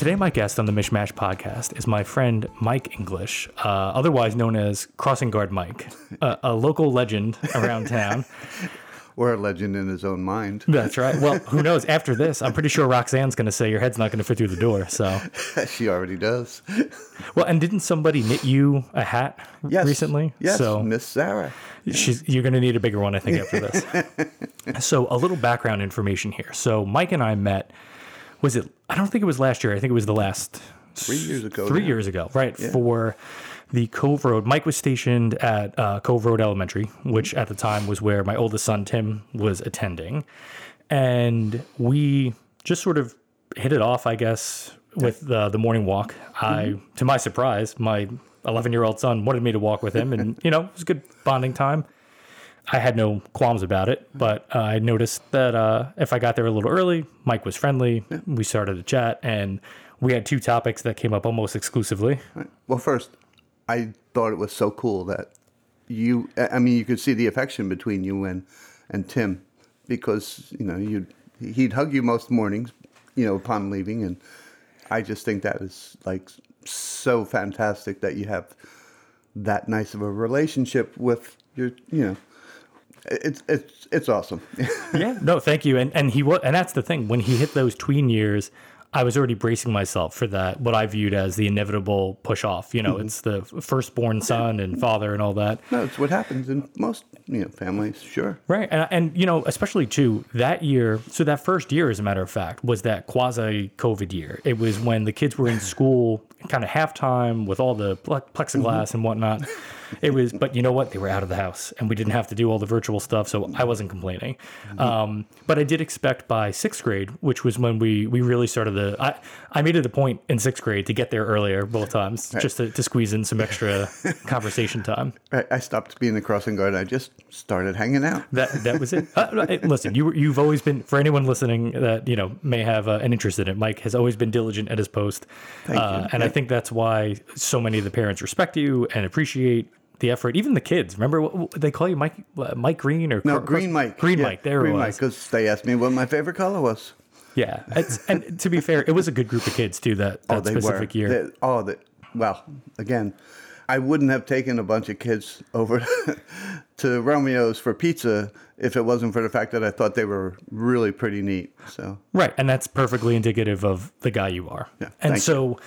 Today, my guest on the Mishmash podcast is my friend Mike English, uh, otherwise known as Crossing Guard Mike, a, a local legend around town. Or a legend in his own mind. That's right. Well, who knows? After this, I'm pretty sure Roxanne's going to say your head's not going to fit through the door. So, she already does. well, and didn't somebody knit you a hat Yes. recently? Yes, So Miss Sarah. she's you're going to need a bigger one, I think, after this. so, a little background information here. So, Mike and I met. Was it? I don't think it was last year. I think it was the last Three years ago. three now. years ago, right? For the Cove Road. Mike was stationed at uh, Cove Road Elementary, which at the time was where my oldest son Tim was attending, and we just sort of hit it off, I guess, with the the morning walk. I, to my surprise, my 11 year old son wanted me to walk with him, and you know, it was a good bonding time. I had no qualms about it, but uh, I noticed that uh, if I got there a little early, Mike was friendly. We started a chat, and we had two topics that came up almost exclusively. Well, first, I thought it was so cool that you. I mean, you could see the affection between you and and Tim, because you know you he'd hug you most mornings, you know, upon leaving, and I just think that is like so fantastic that you have that nice of a relationship with your, you know. It's it's it's awesome. yeah, no, thank you. And and he was, and that's the thing. When he hit those tween years, I was already bracing myself for that. What I viewed as the inevitable push off. You know, mm-hmm. it's the firstborn son and father and all that. no, it's what happens in most you know families. Sure. Right. And, and, you know, especially too, that year, so that first year, as a matter of fact, was that quasi COVID year. It was when the kids were in school, kind of halftime with all the ple- plexiglass mm-hmm. and whatnot. It was, but you know what? They were out of the house and we didn't have to do all the virtual stuff. So I wasn't complaining. Um, but I did expect by sixth grade, which was when we, we really started the, I, I made it a point in sixth grade to get there earlier both times just to, to squeeze in some extra conversation time. I, I stopped being the crossing guard. I just started hanging out. That that was it. Uh, listen, you you've always been for anyone listening that you know may have uh, an interest in it. Mike has always been diligent at his post, uh, and I think that's why so many of the parents respect you and appreciate the effort. Even the kids. Remember what, what- they call you Mike uh, Mike Green or No, Green Mike. Green Yeah, Mike. There Green Mike, was. because they asked me what my favorite color was. Yeah, it's, and to be fair, it was a good group of kids too. That that oh, they specific were. year. They- oh, they, well, again, I wouldn't have taken a bunch of kids over to Romeo's for pizza if it wasn't for the fact that I thought they were really pretty neat. So Right, and that's perfectly indicative of the guy you are. Yeah, and so,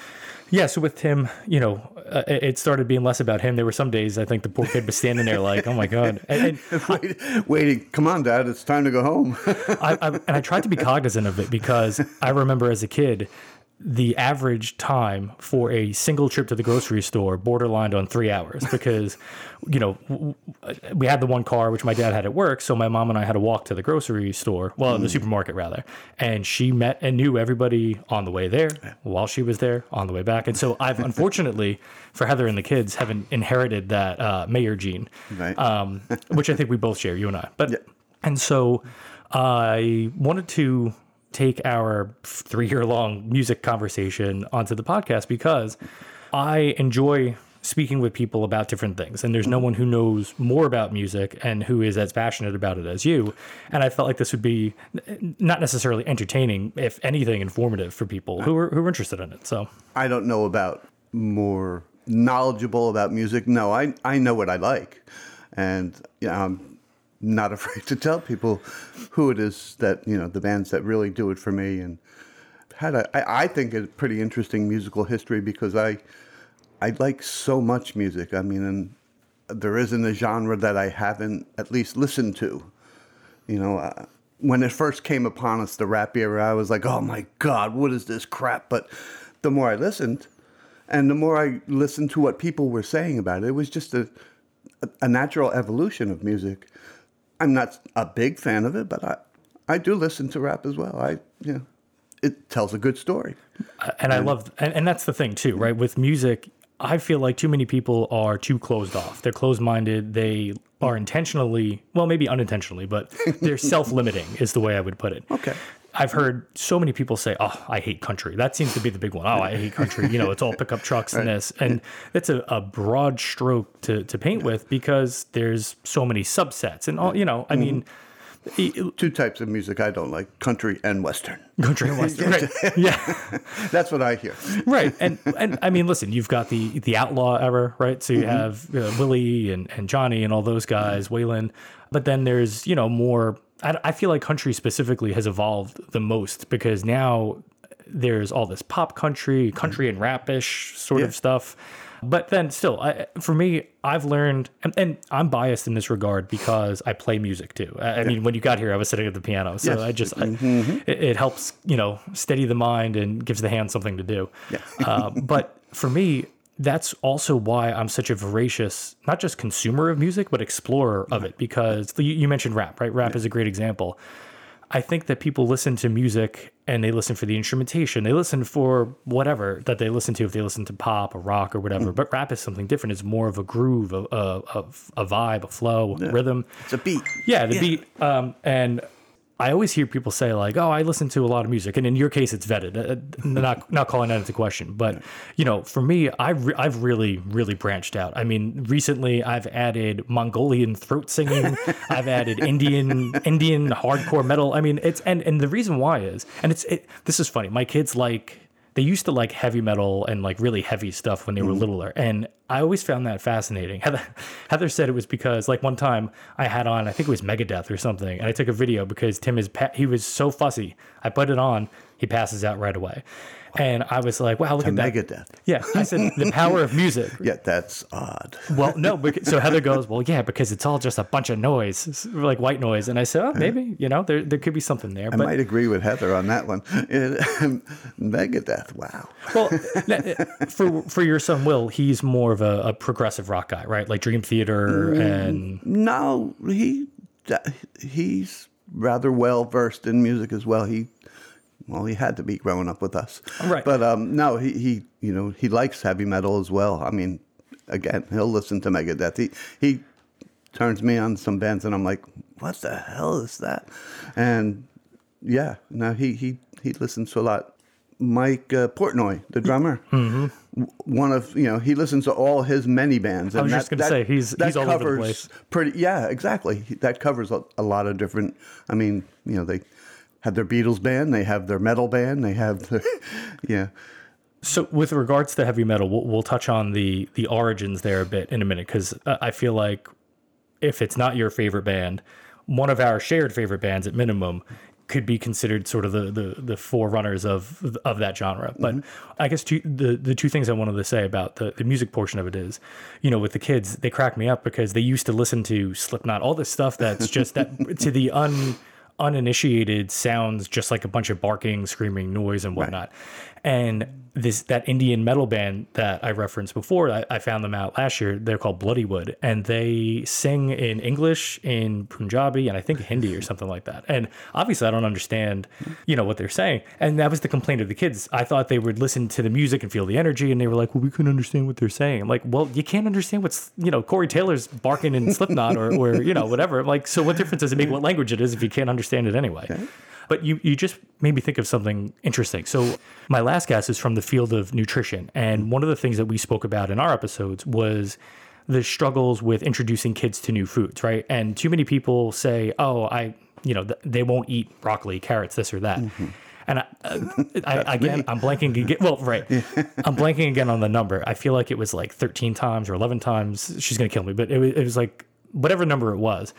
yeah, so with Tim, you know, uh, it started being less about him. There were some days I think the poor kid was standing there like, "Oh my god!" And, and Wait, waiting, come on, Dad, it's time to go home. I, I, and I tried to be cognizant of it because I remember as a kid, the average time for a single trip to the grocery store borderlined on three hours because, you know, w- we had the one car which my dad had at work, so my mom and I had to walk to the grocery store, well, the supermarket rather, and she met and knew everybody on the way there, while she was there, on the way back, and so I've unfortunately for Heather and the kids haven't inherited that uh, mayor gene, Right. um, which I think we both share, you and I, but. yeah. And so I wanted to take our three year long music conversation onto the podcast because I enjoy speaking with people about different things. And there's no one who knows more about music and who is as passionate about it as you. And I felt like this would be not necessarily entertaining, if anything, informative for people who are, who are interested in it. So, I don't know about more knowledgeable about music. No, I, I know what I like. And you know, I'm not afraid to tell people who it is that, you know, the bands that really do it for me. And had a, I, I think a pretty interesting musical history because I, I like so much music. I mean, and there isn't a genre that I haven't at least listened to. You know, uh, when it first came upon us, the rap era, I was like, oh my God, what is this crap? But the more I listened, and the more I listened to what people were saying about it, it was just a, a, a natural evolution of music. I'm not a big fan of it, but I, I do listen to rap as well. I, you know, it tells a good story. Uh, and I love, and, and that's the thing too, right? With music, I feel like too many people are too closed off. They're closed minded. They are intentionally, well, maybe unintentionally, but they're self limiting, is the way I would put it. Okay. I've heard so many people say, "Oh, I hate country." That seems to be the big one. Oh, I hate country. You know, it's all pickup trucks and this, and that's a, a broad stroke to to paint with because there's so many subsets and all. You know, I mean, Two types of music I don't like: country and western. Country and western, right? Yeah, that's what I hear. right. And and I mean, listen, you've got the the outlaw era, right? So you mm-hmm. have uh, Willie and and Johnny and all those guys, Waylon. But then there's you know more. I, I feel like country specifically has evolved the most because now there's all this pop country, country and rapish sort yeah. of stuff. But then still, I, for me, I've learned, and, and, I'm biased in this regard because I play music too. I, I mean, when you got here, I was sitting at the piano, so yes. I just mm-hmm. it, it, helps, you know, steady the mind and gives the hand something to do. Yeah. uh, but for me, that's also why I'm such a voracious, not just consumer of music, but explorer of it. Because you, you mentioned rap, right? Rap yeah. is a great example. I think that people listen to music and they listen for the instrumentation. They listen for whatever that they listen to, if they listen to pop or rock or whatever. Mm. But rap is something different. It's more of a groove, a, a, a vibe, a flow, yeah. rhythm. It's a beat. Yeah, the yeah. beat. Um, and I always hear people say like, "Oh, I listen to a lot of music," and in your case, it's vetted. Uh, not not calling that into question, but you know, for me, I re- I've really really branched out. I mean, recently I've added Mongolian throat singing. I've added Indian Indian hardcore metal. I mean, it's and and the reason why is, and it's it, this is funny. My kids like they used to like heavy metal and like really heavy stuff when they were mm. littler. And I always found that fascinating. Heather, Heather said it was because like one time I had on, I think it was Megadeth or something. And I took a video because Tim is, he was so fussy. I put it on, he passes out right away. And I was like, wow, look at that. Megadeth. Yeah. I said, the power of music. yeah, that's odd. Well, no. Because, so Heather goes, well, yeah, because it's all just a bunch of noise, like white noise. And I said, oh, maybe, you know, there, there could be something there. I but, might agree with Heather on that one. Megadeth, wow. Well, for, for your son, Will, he's more of a, a progressive rock guy, right? Like Dream Theater mm, and. No, he he's rather well versed in music as well. He well, he had to be growing up with us, right? But um, no, he he you know he likes heavy metal as well. I mean, again, he'll listen to Megadeth. He he turns me on some bands, and I'm like, what the hell is that? And yeah, no, he he he listens to a lot. Mike uh, Portnoy, the drummer, mm-hmm. one of you know he listens to all his many bands. And I was that, just going to say he's he's all over the place. Pretty, yeah, exactly. That covers a, a lot of different. I mean, you know, they have their Beatles band, they have their metal band, they have their, yeah. So, with regards to heavy metal, we'll, we'll touch on the the origins there a bit in a minute because I feel like if it's not your favorite band, one of our shared favorite bands at minimum could be considered sort of the the, the forerunners of of that genre. But mm-hmm. I guess two, the the two things I wanted to say about the the music portion of it is, you know, with the kids, they crack me up because they used to listen to Slipknot, all this stuff that's just that to the un uninitiated sounds just like a bunch of barking, screaming noise and whatnot. Right. And this that Indian metal band that I referenced before, I, I, found them out last year. They're called Bloodywood, and they sing in English, in Punjabi, and I think Hindi or something like that. And obviously, I don't understand, you know, what they're saying. And that was the complaint of the kids. I thought they would listen to the music and feel the energy, and they were like, "Well, we couldn't understand what they're saying." I'm like, "Well, you can't understand what's you know Corey Taylor's barking in Slipknot or, or you know whatever." I'm like, so what difference does it make what language it is if you can't understand it anyway? Okay. But you, you just made me think of something interesting. So, my last guest is from the field of nutrition. And one of the things that we spoke about in our episodes was the struggles with introducing kids to new foods, right? And too many people say, oh, I, you know, they won't eat broccoli, carrots, this or that. Mm-hmm. And I, uh, I, again, me. I'm blanking again. Well, right. I'm blanking again on the number. I feel like it was like 13 times or 11 times. She's going to kill me, but it was, it was like whatever number it was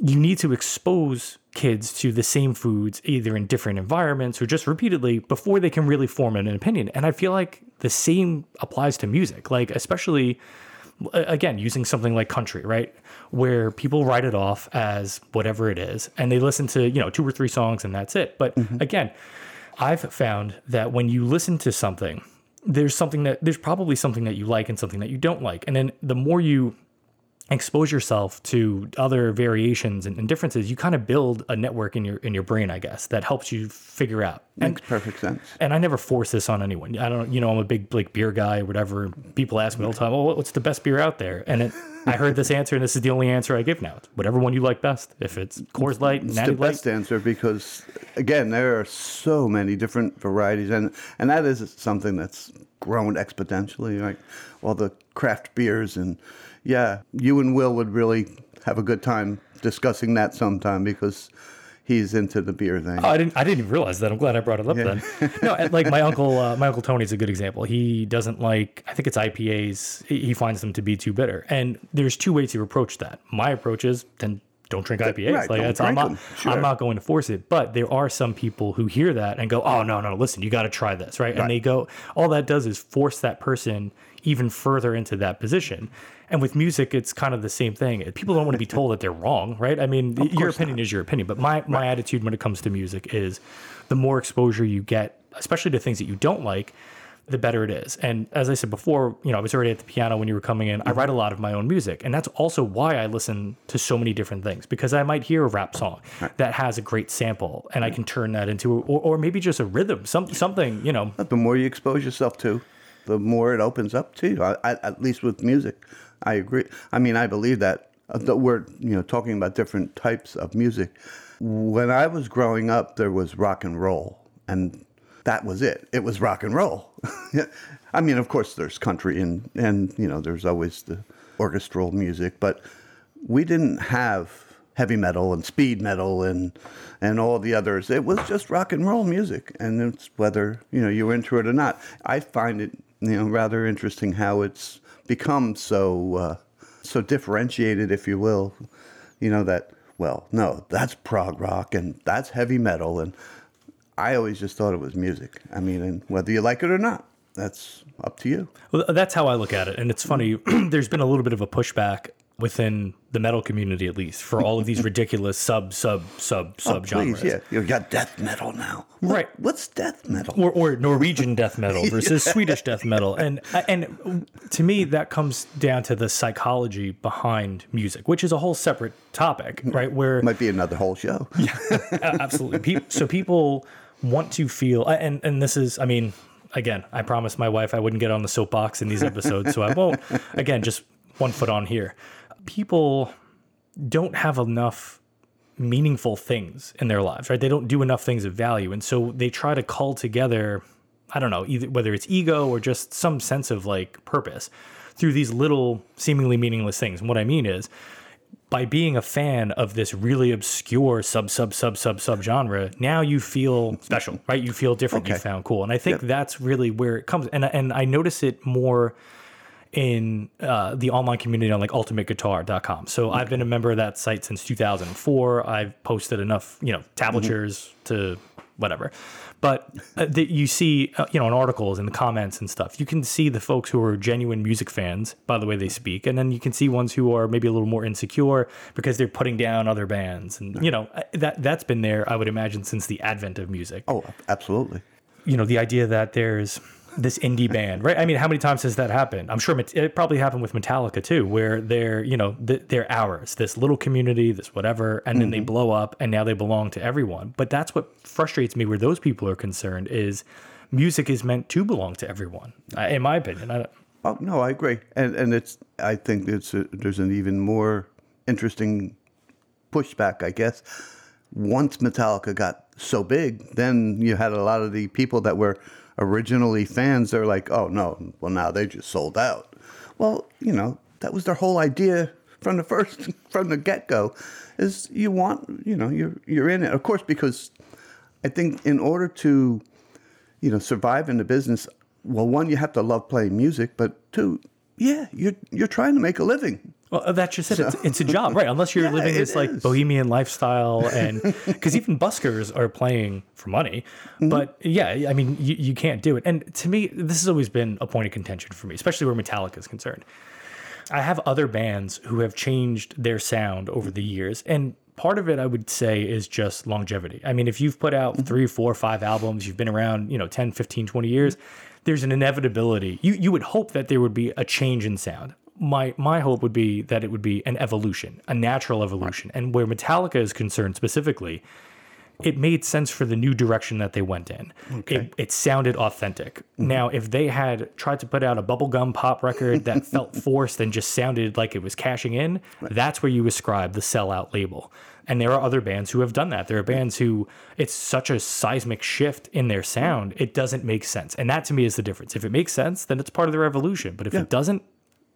you need to expose kids to the same foods either in different environments or just repeatedly before they can really form an opinion. And I feel like the same applies to music, like especially again using something like country, right? Where people write it off as whatever it is and they listen to, you know, two or three songs and that's it. But mm-hmm. again, I've found that when you listen to something, there's something that there's probably something that you like and something that you don't like. And then the more you expose yourself to other variations and, and, differences, you kind of build a network in your in your brain, I guess, that helps you figure out. And, Makes perfect sense. And I never force this on anyone. I don't, you know, I'm a big like beer guy or whatever. People ask me all the time, "Well, what's the best beer out there?" And it, I heard this answer, and this is the only answer I give now. It's whatever one you like best. If it's Coors Light, it's Natty the best answer because, again, there are so many different varieties, and and that is something that's grown exponentially. Like all the craft beers and yeah, you and Will would really have a good time discussing that sometime because he's into the beer thing. Oh, I didn't. I didn't even realize that. I'm glad I brought it up then. No, like my uncle. Uh, my uncle Tony's a good example. He doesn't like. I think it's IPAs. He finds them to be too bitter. And there's two ways to approach that. My approach is then don't drink IPAs. right, like that's, I'm not. Sure. I'm not going to force it. But there are some people who hear that and go, "Oh no, no, listen, you got to try this, right?" And they go. All that does is force that person even further into that position. And with music, it's kind of the same thing. People don't want to be told that they're wrong, right? I mean, your opinion is your opinion. But my, my attitude when it comes to music is the more exposure you get, especially to things that you don't like, the better it is. And as I said before, you know, I was already at the piano when you were coming in. I mm-hmm. write a lot of my own music. And that's also why I listen to so many different things because I might hear a rap song that has a great sample and I mm-hmm. can turn that into, or, or maybe just a rhythm, some, something, you know, But the more you expose yourself to, the more it opens up to you. I, I, at least with music, I agree. I mean, I believe that. Uh, that We're you know talking about different types of music. When I was growing up, there was rock and roll, and that was it. It was rock and roll. I mean, of course, there's country and and you know there's always the orchestral music, but we didn't have heavy metal and speed metal and and all the others. It was just rock and roll music, and it's whether you know you're into it or not. I find it you know rather interesting how it's become so uh, so differentiated, if you will. You know that well, no, that's prog rock and that's heavy metal, and I always just thought it was music. I mean, and whether you like it or not, that's up to you. Well, that's how I look at it. And it's funny, there's been a little bit of a pushback within the metal community, at least, for all of these ridiculous sub, sub, sub, oh, sub genres. Please, yeah, you got death metal now. What- Right. What's death metal? Or, or Norwegian death metal versus Swedish death metal, and and to me that comes down to the psychology behind music, which is a whole separate topic, mm. right? Where Might be another whole show. A- absolutely. So people want to feel, and and this is, I mean, again, I promised my wife I wouldn't get on the soapbox in these episodes, so I won't. Again, just one foot on here. People don't have enough meaningful things in their lives, right? They don't do enough things of value, and so they try to call together. I don't know, either whether it's ego or just some sense of like purpose through these little seemingly meaningless things. And what I mean is, by being a fan of this really obscure sub sub sub sub sub genre, now you feel special, right? You feel different. You Okay. found cool, and I think that's really where it comes. And and I notice it more in uh, the online community on like ultimateguitar.com. So I've been a member of that site since 2004. I've posted enough, you know, tablatures to whatever. But uh, that you see, uh, you know, in articles and the comments and stuff, you can see the folks who are genuine music fans by the way they speak, and then you can see ones who are maybe a little more insecure because they're putting down other bands, and you know uh, that that's been there, I would imagine, since the advent of music Oh, absolutely. you know the idea that there's this indie band right? I mean how many times has that happened? I'm sure it probably happened with metallica too where they're you know they're ours this little community this whatever and then they mm-hmm. blow up and now they belong to everyone. But that's what frustrates me where those people are concerned is music is meant to belong to everyone in my opinion. Oh no, I agree, and and it's I think it's a, there's an even more interesting pushback, I guess. Once Metallica got so big, then you had a lot of the people that were originally fans. They're like, oh no, well now they just sold out. Well, you know that was their whole idea from the first from the get go, is you want you know you're you're in it, of course, because I think in order to you know, survive in the business, well, one, you have to love playing music, but two, yeah, you're you're trying to make a living. Well, uh, that's just it. It's, it's a job, right? Unless you're Yeah, living this like is. bohemian lifestyle, and because even buskers are playing for money. Mm-hmm. But yeah, I mean, you, you can't do it. And to me, this has always been a point of contention for me, especially where Metallica is concerned. I have other bands who have changed their sound over the years, and part of it I would say is just longevity. I mean, if you've put out three, four, five albums, you've been around, you know, 10, 15, 20 years, there's an inevitability. You you would hope that there would be a change in sound. My my hope would be that it would be an evolution, a natural evolution. And where Metallica is concerned specifically, it made sense for the new direction that they went in. It, it sounded authentic. Mm-hmm. Now, if they had tried to put out a bubblegum pop record that felt forced and just sounded like it was cashing in, that's where you ascribe the sellout label. And there are other bands who have done that. There are bands who it's such a seismic shift in their sound, it doesn't make sense. And that to me is the difference. If it makes sense, then it's part of their evolution. But if it doesn't,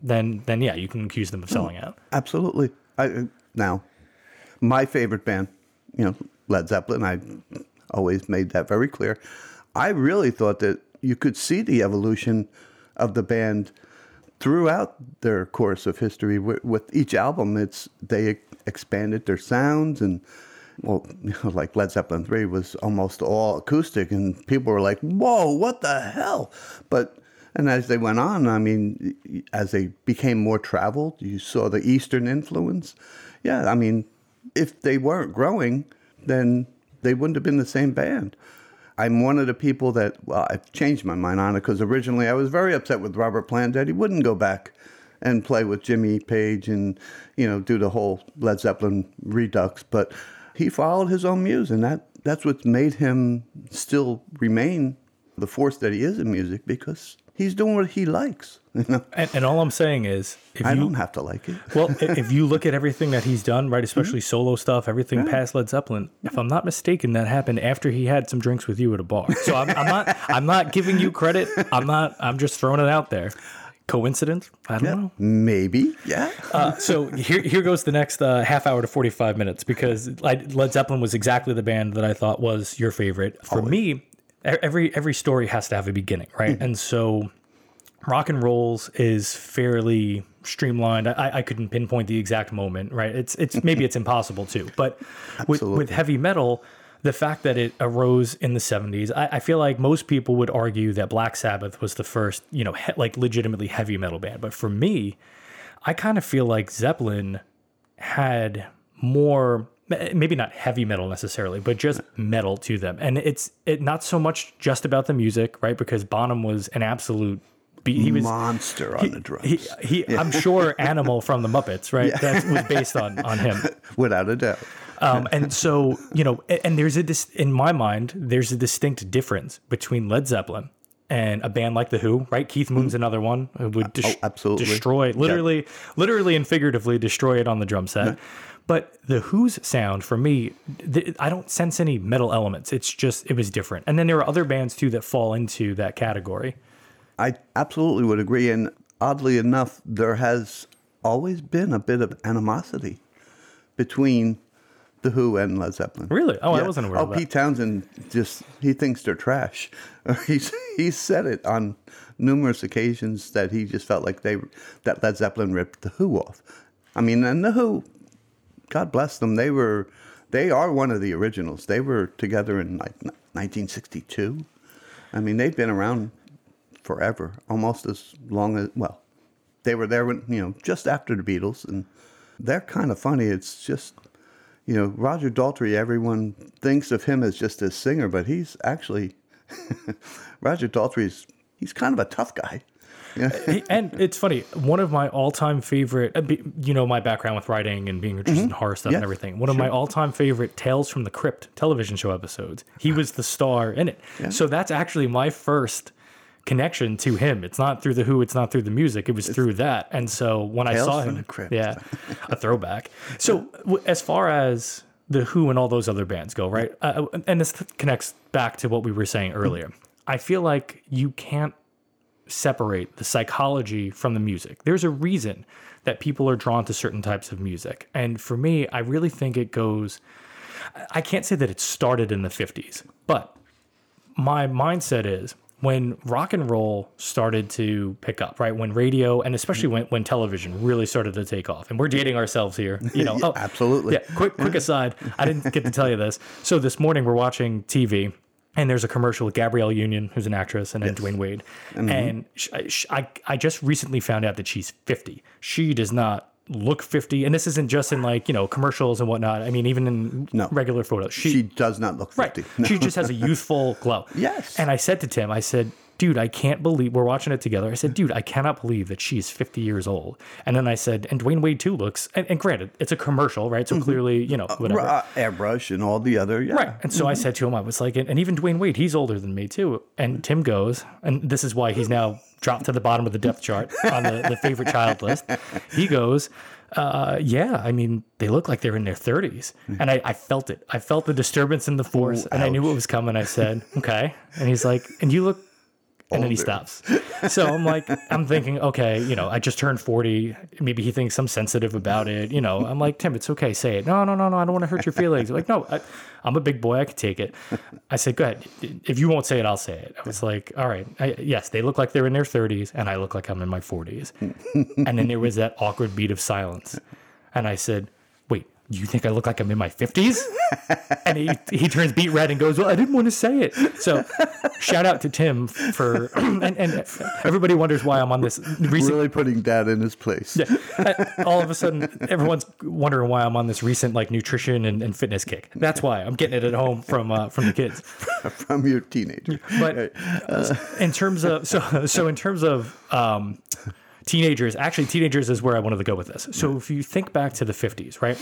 then then yeah, you can accuse them of oh, selling out. Absolutely. I, now, my favorite band, you know, Led Zeppelin. I always made that very clear. I really thought that you could see the evolution of the band throughout their course of history. With, with each album, it's they expanded their sounds and well, you know, like Led Zeppelin 3 was almost all acoustic, and people were like, whoa, what the hell? But, and as they went on, I mean, as they became more traveled, you saw the Eastern influence. Yeah, I mean, if they weren't growing, then they wouldn't have been the same band. I'm one of the people that, well, I've changed my mind on it because originally I was very upset with Robert Plant that he wouldn't go back and play with Jimmy Page and, you know, do the whole Led Zeppelin redux. But he followed his own muse, and that, that's what's made him still remain the force that he is in music because he's doing what he likes. You know? And, and all I'm saying is, if I you don't have to like it. well, if you look at everything that he's done, right, especially solo stuff, everything past Led Zeppelin, if I'm not mistaken, that happened after he had some drinks with you at a bar. So I'm, I'm not, I'm not giving you credit. I'm not. I'm just throwing it out there. Coincidence? I don't know. Maybe, yeah. Uh, so here, here goes the next uh, half hour to 45 minutes because Led Zeppelin was exactly the band that I thought was your favorite. For me, e- every every story has to have a beginning, right? Hmm. And so rock and rolls is fairly streamlined. I, I couldn't pinpoint the exact moment, right? It's it's maybe it's impossible to, but with, with heavy metal, the fact that it arose in the 70s, I, I feel like most people would argue that Black Sabbath was the first, you know, he, like legitimately heavy metal band. But for me, I kind of feel like Zeppelin had more maybe not heavy metal necessarily but just metal to them. And it's it not so much just about the music right? Because bonham was an absolute be- he was Monster on the drums, he, he i'm sure animal from the muppets right? That was based on on him. Without a doubt. um, and so you know and, and there's a dis- in my mind there's a distinct difference between led zeppelin and a band like the Who, right? Keith Moon's another one who would des- Oh, absolutely. destroy, literally, literally and figuratively destroy it on the drum set. But the Who's sound for me, th- I don't sense any metal elements. It's just it was different. And then there are other bands too that fall into that category. I absolutely would agree. And oddly enough, there has always been a bit of animosity between the Who and Led Zeppelin. Really? Oh, I wasn't aware oh, of that. Pete Townshend just he thinks they're trash. He's he's said it on numerous occasions that he just felt like they that Led Zeppelin ripped the Who off. I mean, and the Who, God bless them, they were they are one of the originals. They were together in like 1962. I mean, they've been around forever, almost as long as well. They were there when you know just after the Beatles, and they're kind of funny. It's just you know Roger Daltrey. Everyone thinks of him as just a singer, but he's actually Roger Daltrey's. He's kind of a tough guy. Yeah. And it's funny. One of my all-time favorite, uh, you know, my background with writing and being interested in horror stuff Yes, and everything. One of my all-time favorite Tales from the Crypt television show episodes. He was the star in it. So that's actually my first connection to him. It's not through the Who. It's not through the music. It was through that. And so when I saw him, yeah, a throwback. So w- as far as the Who and all those other bands go, right? Uh, and this connects back to what we were saying earlier. I feel like you can't separate the psychology from the music. There's a reason that people are drawn to certain types of music. And for me, I really think it goes I can't say that it started in the 50s, but my mindset is when rock and roll started to pick up, right? When radio and especially when, when television really started to take off. And we're dating ourselves here, you know. Oh, absolutely. Yeah, quick quick aside, I didn't get to tell you this. So this morning we're watching TV and there's a commercial with Gabrielle Union, who's an actress, and then Dwyane Wade. Mm-hmm. And sh sh I, I just recently found out that she's 50. She does not look 50. And this isn't just in like, you know, commercials and whatnot. I mean, even in No. regular photos. She does not look Right. 50. She just has a youthful glow. Yes. And I said to Tim, I said, dude, I can't believe we're watching it together. I said, dude, I cannot believe that she's 50 years old. And then I said, and Dwyane Wade too looks, and, and granted, it's a commercial, right? So clearly, you know, whatever. Uh, airbrush and all the other. Yeah. Right. And so I said to him, I was like, and and even Dwyane Wade, he's older than me too. And Tim goes, and this is why he's now dropped to the bottom of the depth chart on the, the favorite child list. He goes, uh, yeah, I mean, they look like they're in their 30s. And I, I felt it. I felt the disturbance in the force, and I knew what was coming. I said, okay. And he's like, and you look and then he stops. So I'm like, I'm thinking, okay, you know, I just turned 40. Maybe he thinks I'm sensitive about it. You know, I'm like, Tim, it's okay. Say it. No, no, no, no. I don't want to hurt your feelings. like, no, I, I'm a big boy. I can take it. I said, go ahead. If you won't say it, I'll say it. I was like, all right. I, yes, they look like they're in their 30s, and I look like I'm in my 40s. and then there was that awkward beat of silence. And I said, you think I look like I'm in my 50s? and he, he turns beet red and goes, Well, I didn't want to say it. So shout out to Tim for, and, and everybody wonders why I'm on this recent. Really putting dad in his place yeah. All of a sudden, everyone's wondering why I'm on this recent like nutrition and, and fitness kick. That's why I'm getting it at home from uh, from the kids. from your teenager. But uh, in terms of so so in terms of um, teenagers, actually teenagers is where I wanted to go with this. So if you think back to the 50s, right?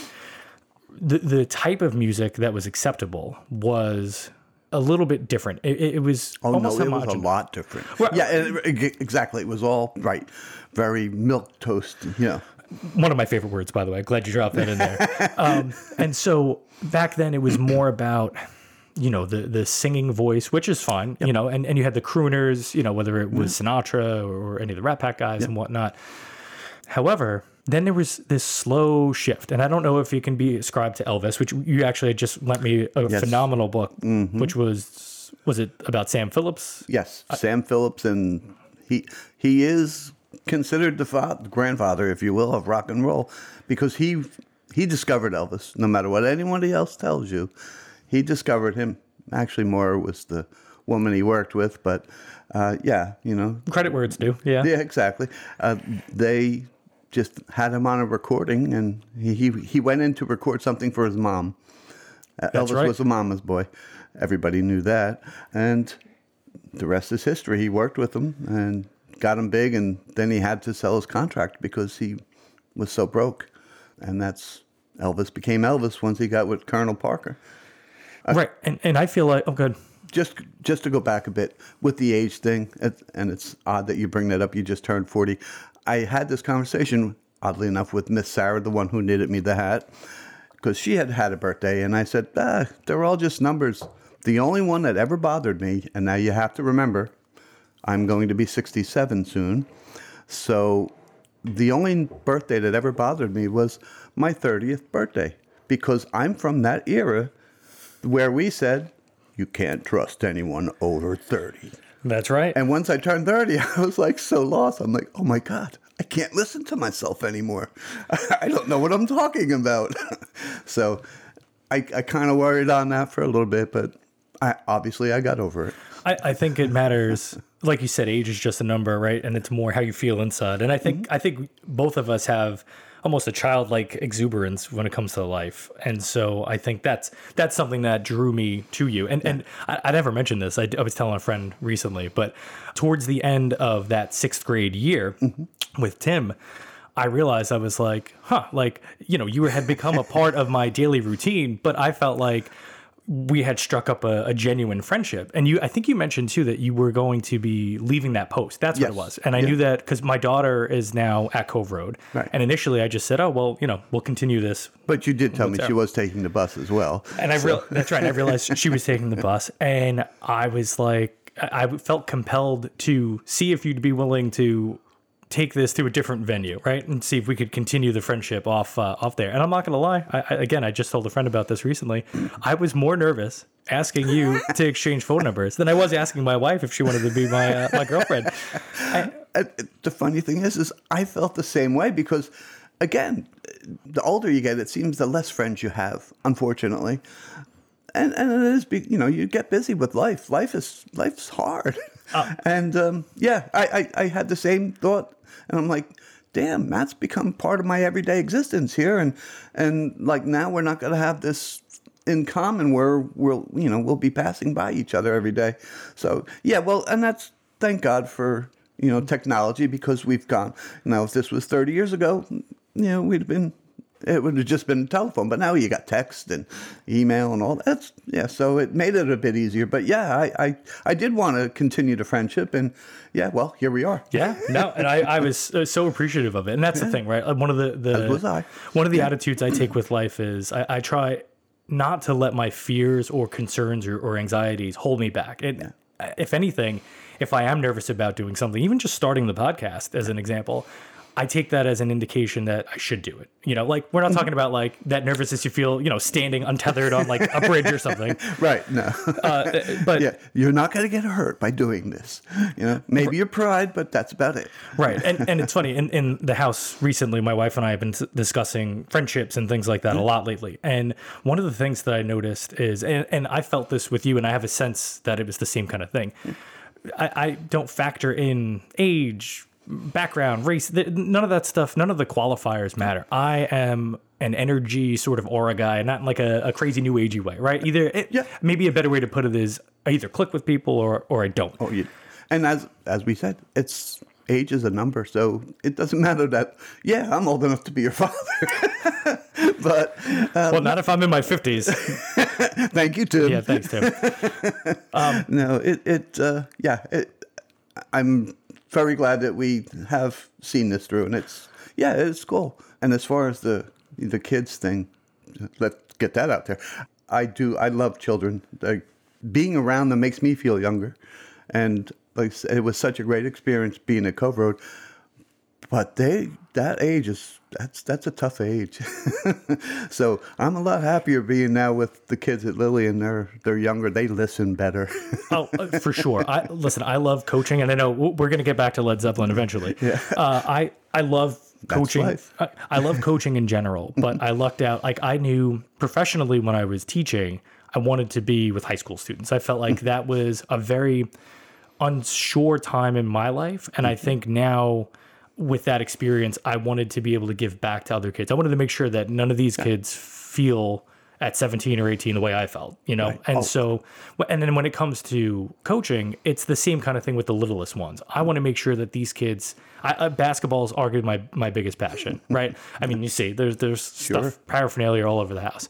The the type of music that was acceptable was a little bit different. It, it was Oh almost no, it was a lot different. Well- yeah, it, it- exactly. It was all right, very milk toast. You know, one of my favorite words, by the way. Glad you dropped that in there. um, and so back then, it was more about you know the the singing voice, which is fine, you know, and, and you had the crooners, you know, whether it was Sinatra or any of the Rat Pack guys and whatnot. However, then there was this slow shift, and I don't know if it can be ascribed to Elvis, which you actually just lent me a Yes. phenomenal book, which was was it about Sam Phillips? yes, Sam Phillips, and he he is considered the fa- grandfather, if you will, of rock and roll, because he he discovered Elvis. No matter what anybody else tells you, he discovered him. Actually, more was the woman he worked with, but uh, yeah, you know, Credit where it's due. Yeah. Yeah, exactly. Uh, they just had him on a recording, and he, he he went in to record something for his mom. Uh, That's Elvis right. was a mama's boy. Everybody knew that, and the rest is history. He worked with him and got him big, and then he had to sell his contract because he was so broke, and that's Elvis became Elvis once he got with Colonel Parker. right. And and I feel like oh good. just just to go back a bit with the age thing, and it's odd that you bring that up. You just turned forty. I had this conversation, oddly enough, with Miss Sarah, the one who knitted me the hat, because she had had a birthday, and I said, ah, they're all just numbers. The only one that ever bothered me, and now you have to remember, I'm going to be 67 soon, so the only birthday that ever bothered me was my 30th birthday, because I'm from that era where we said you can't trust anyone over 30. That's right. And once I turned 30, I was like so lost. I'm like, oh my God, I can't listen to myself anymore. I don't know what I'm talking about. so I, I kind of worried on that for a little bit, but I, obviously I got over it. I, I think it matters. Like you said, age is just a number, right? And it's more how you feel inside. And I think mm-hmm. I think both of us have almost a childlike exuberance when it comes to life. And so I think that's that's something that drew me to you. And and I, I never mentioned this. I, I was telling a friend recently, but towards the end of that sixth grade year with Tim. I realized I was like, huh, like, you know, you had become a part of my daily routine, but I felt like we had struck up a, a genuine friendship. And you, I think you mentioned too that you were going to be leaving that post. That's what it was. And I Yeah. knew that because my daughter is now at Cove Road. Right. And initially I just said, oh, well, you know, we'll continue this. But you did tell me she was taking the bus as well. And I real that's right. I realized she was taking the bus, and I was like, I felt compelled to see if you'd be willing to take this to a different venue, right, and see if we could continue the friendship off uh, off there. And I'm not gonna lie, I, I, again, I just told a friend about this recently. I was more nervous asking you to exchange phone numbers than I was asking my wife if she wanted to be my uh, my girlfriend. And the funny thing is, is I felt the same way because, again, the older you get, it seems the less friends you have. Unfortunately, and and it is, you know, you get busy with life. Life is life's hard, and um, yeah, I, I I had the same thought, and I'm like. Damn, Matt's become part of my everyday existence here, and and like now we're not going to have this in common where we'll you know we'll be passing by each other every day. So yeah, well, and that's thank God for you know technology because we've gone. Now, if this was 30 years ago, you know we'd have been it would have just been telephone. But now you got text and email and all that. That's yeah. So it made it a bit easier. But yeah, I I, I did want to continue the friendship, and yeah, well, here we are. Yeah, no, and I, I was so appreciative of it, and that's the thing, right? One of the the As was I. one of the attitudes I take with life is I, I try not to let my fears or concerns or, or anxieties hold me back. It, if anything, if I am nervous about doing something, even just starting the podcast as an example, I take that as an indication that I should do it. You know, like we're not talking about like that nervousness you feel, you know, standing untethered on like a bridge or something. Right. No. Uh, uh, but yeah, you're not going to get hurt by doing this. You know, maybe your pride, but that's about it. right. And and it's funny in, in the house recently, my wife and I have been discussing friendships and things like that a mm-hmm. lot lately. And one of the things that I noticed is, and, and I felt this with you, and I have a sense that it was the same kind of thing. Mm. I, I don't factor in age, background, race, th- none of that stuff. None of the qualifiers matter. I am an energy sort of aura guy, not in like a, a crazy new agey way, right? Either it, Yeah. maybe a better way to put it is I either click with people or or I don't. Oh, yeah. And as as we said, it's age is a number, so it doesn't matter that. Yeah, I'm old enough to be your father, but uh, Well, not if I'm in my fifties. thank you, Tim. yeah, thanks, Tim. No, it it uh, yeah. It, I'm very glad that we have seen this through, and it's yeah, it's cool. And as far as the the kids thing, let's get that out there. I do. I love children. Like, being around them makes me feel younger, and like it was such a great experience being at Cove Road. But they that age is that's that's a tough age. so I'm a lot happier being now with the kids at Lily, and they're they're younger. They listen better. Oh, uh, for sure. I listen. I love coaching, and I know we're going to get back to Led Zeppelin eventually. Yeah. Uh, I I love coaching. I, I love coaching in general, but I lucked out. Like I knew professionally when I was teaching, I wanted to be with high school students. I felt like that was a very unsure time in my life, and I think now. With that experience, I wanted to be able to give back to other kids. I wanted to make sure that none of these kids feel at 17 or 18 the way I felt, you know? And Oh. so, and then when it comes to coaching, it's the same kind of thing with the littlest ones. I want to make sure that these kids, I, uh, basketball is arguably my, my biggest passion, right? I mean, you see, there's, there's stuff, paraphernalia all over the house.